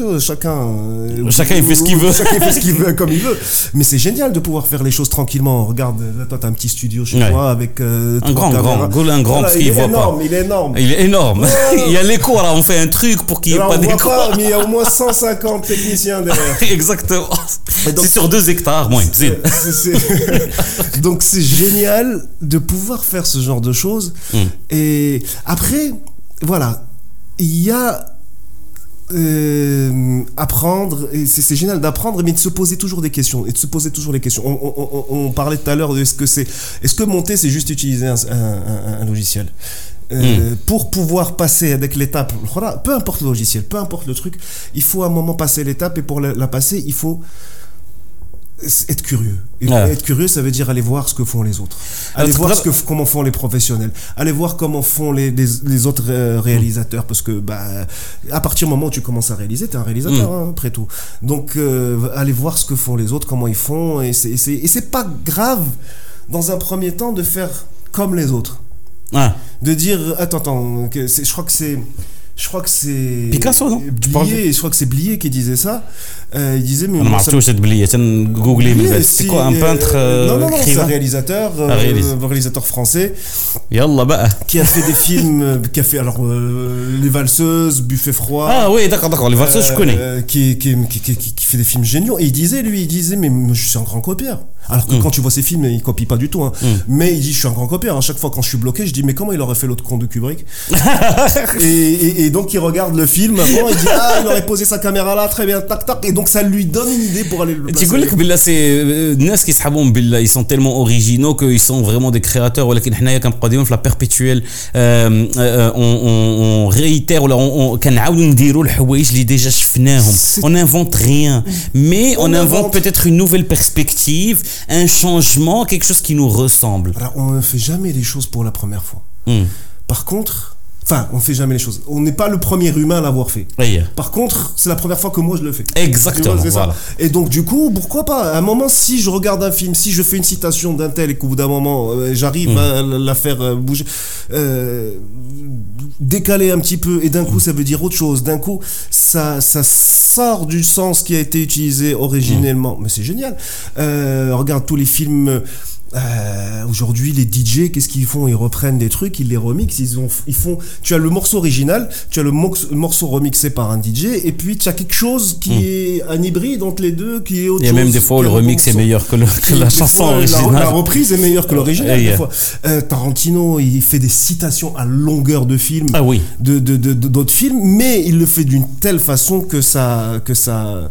euh, chacun. euh, Chacun, il fait ce qu'il veut. Chacun fait ce qu'il veut comme il veut. Mais c'est génial de pouvoir faire les choses tranquillement. Regarde, là, toi, t'as un petit studio chez Ouais. toi avec. euh, Un grand, grand. Un grand, parce qu'il est voit énorme, pas. il est énorme. Il est énorme. Il y a l'écho, là. On fait un truc pour qu'il n'y ait pas d'écho. mais il y a au moins 150 techniciens derrière. Exactement. C'est sur deux hectares, c'est- Donc c'est génial de pouvoir faire ce genre de choses. Mm. Et après, voilà, il y a euh, apprendre, et c'est c'est génial d'apprendre, mais de se poser toujours des questions, et de se poser toujours les questions. On, on- on- on parlait tout à l'heure de ce que c'est. Est-ce que monter, c'est juste utiliser un, un- un- un logiciel? Euh, pour pouvoir passer avec l'étape, voilà, peu importe le logiciel, peu importe le truc, il faut à un moment passer l'étape et pour la, la passer, il faut être curieux. Et Ouais. Être curieux, ça veut dire aller voir ce que font les autres. Aller Alors, voir ce que, comment font les professionnels. Aller voir comment font les, les, les autres euh, réalisateurs. Parce que, bah, à partir du moment où tu commences à réaliser, tu es un réalisateur, hein, après tout. Donc, euh, aller voir ce que font les autres, comment ils font. Et c'est, et c'est, pas grave, dans un premier temps, de faire comme les autres. Ah. De dire, attends, attends, je crois que c'est je crois que c'est Picasso non Blié, je crois que c'est Blié qui disait ça. Euh, il disait mais ah, On non, ça... Blié, c'est c'est quoi un euh, peintre euh, non non, non un réalisateur ah, euh, un réalisateur français. Yallah bah. qui a fait des films euh, qui a fait alors les valseuses buffet froid. Ah oui d'accord d'accord les valseuses je connais. qui qui, qui, qui, qui, fait des films géniaux. Et il disait lui il disait mais je suis un grand copieur. Alors que Mm. quand tu vois ses films, il copie pas du tout. hein. Mm. Mais il dit, je suis un grand copieur. À chaque fois, quand je suis bloqué, je dis, mais comment il aurait fait l'autre con de Kubrick et, et, et donc, il regarde le film avant, il dit, ah, il aurait posé sa caméra là, très bien, tac, tac. Et donc, ça lui donne une idée pour aller le placer. تيقول لك بالله سي الناس كيسحبهم بالله ils sont tellement originaux que ils sont vraiment des créateurs ولكن حنايا كنبقاو ديما في لا بيربيتويل اون اون ريتير ولا on- on- كنعاودوا نديروا الحوايج اللي ديجا شفناهم C'est- on invente rien mais on On invente invente. peut-être une nouvelle perspective un changement quelque chose qui nous ressemble Alors, on ne fait jamais les choses pour la première fois. Hmm. Par contre, enfin, on fait jamais les choses. On n'est pas le premier humain à l'avoir fait. Oui. Par contre, c'est la première fois que moi je le fais. Exactement, vois, voilà. Et donc, du coup, pourquoi pas? À un moment, si je regarde un film, si je fais une citation d'un tel et qu'au bout d'un moment, euh, j'arrive Mm. à la faire euh, bouger, euh, décaler un petit peu, et d'un coup, ça veut dire autre chose. D'un coup, ça, ça sort du sens qui a été utilisé originellement. Mais c'est génial. Euh, regarde tous les films. Euh, Aujourd'hui, les DJ, qu'est-ce qu'ils font? Ils reprennent des trucs, ils les remixent. Ils, ont, ils font. Tu as le morceau original, tu as le morceau remixé par un DJ, et puis tu as quelque chose qui est un hybride entre les deux, qui est autre Il y a chose. même des fois le remix est meilleur que, le- que la chanson fois, la- La, originale. reprise est meilleure que l'original. Yeah. des fois. Euh, Tarantino, il fait des citations à longueur de film Ah oui. de de- de- de- d'autres films, mais il le fait d'une telle façon que ça que ça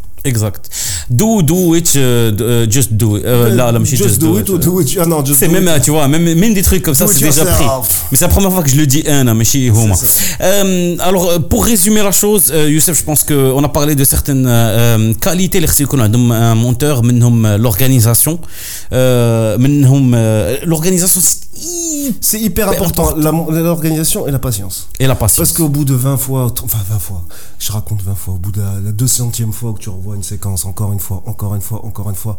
Exact. Do, do it, uh, just do it. Euh, là, là, just, just do, do it. it. Ou do it. Ah non, just C'est même, it. Euh, tu vois, même, même des trucs comme ça, c'est déjà pris. Mais c'est la première fois que je le dis, hein, un, mais chez Homa. Alors, pour résumer la chose, Youssef, je pense qu'on a parlé de certaines qualités, les qu'on a un monteur, l'organisation. L'organisation, c'est hyper important. L'organisation et la patience. Et la patience. Parce qu'au bout de 20 fois, enfin 20 fois, je raconte 20 fois, au bout de la, la 200e fois que tu revois une séquence, encore une fois, encore une fois, encore une fois,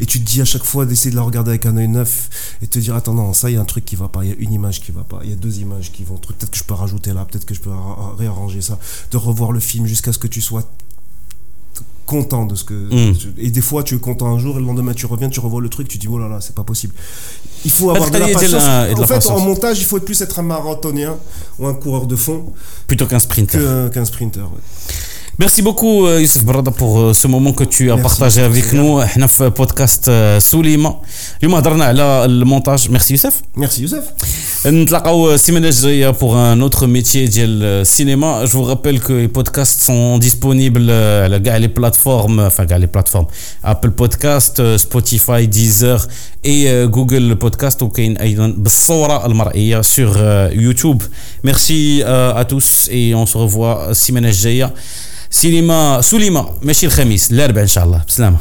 et tu te dis à chaque fois d'essayer de la regarder avec un œil neuf et te dire, attends, non, ça, il y a un truc qui va pas, il y a une image qui va pas, il y a deux images qui vont, peut-être que je peux rajouter là, peut-être que je peux ra- réarranger ça, de revoir le film jusqu'à ce que tu sois content de ce que Mm. et des fois tu es content un jour et le lendemain tu reviens tu revois le truc tu dis oh là là c'est pas possible il faut avoir de la patience en la fait patience. en montage il faut plus être un marathonien ou un coureur de fond Plutôt qu'un sprinter. que- qu'un sprinter. ouais. Merci beaucoup, euh, Youssef Brada, pour euh, ce moment que tu as partagé avec bien. nous. Euh, Hnaf podcast Soulima. Le montage. Merci, Youssef. Merci, Youssef. نتلاقاو السيمانه الجايه pour un autre métier ديال السينما je vous rappelle que les podcasts sont disponibles على كاع les plateformes enfin كاع les plateformes Apple Podcast Spotify Deezer et euh, Google Podcast وكاين ايضا بالصوره المرئيه sur euh, YouTube merci euh, à tous et on se revoit السيمانه الجايه سينما سليمه ماشي الخميس الاربعاء ان شاء الله بسلامه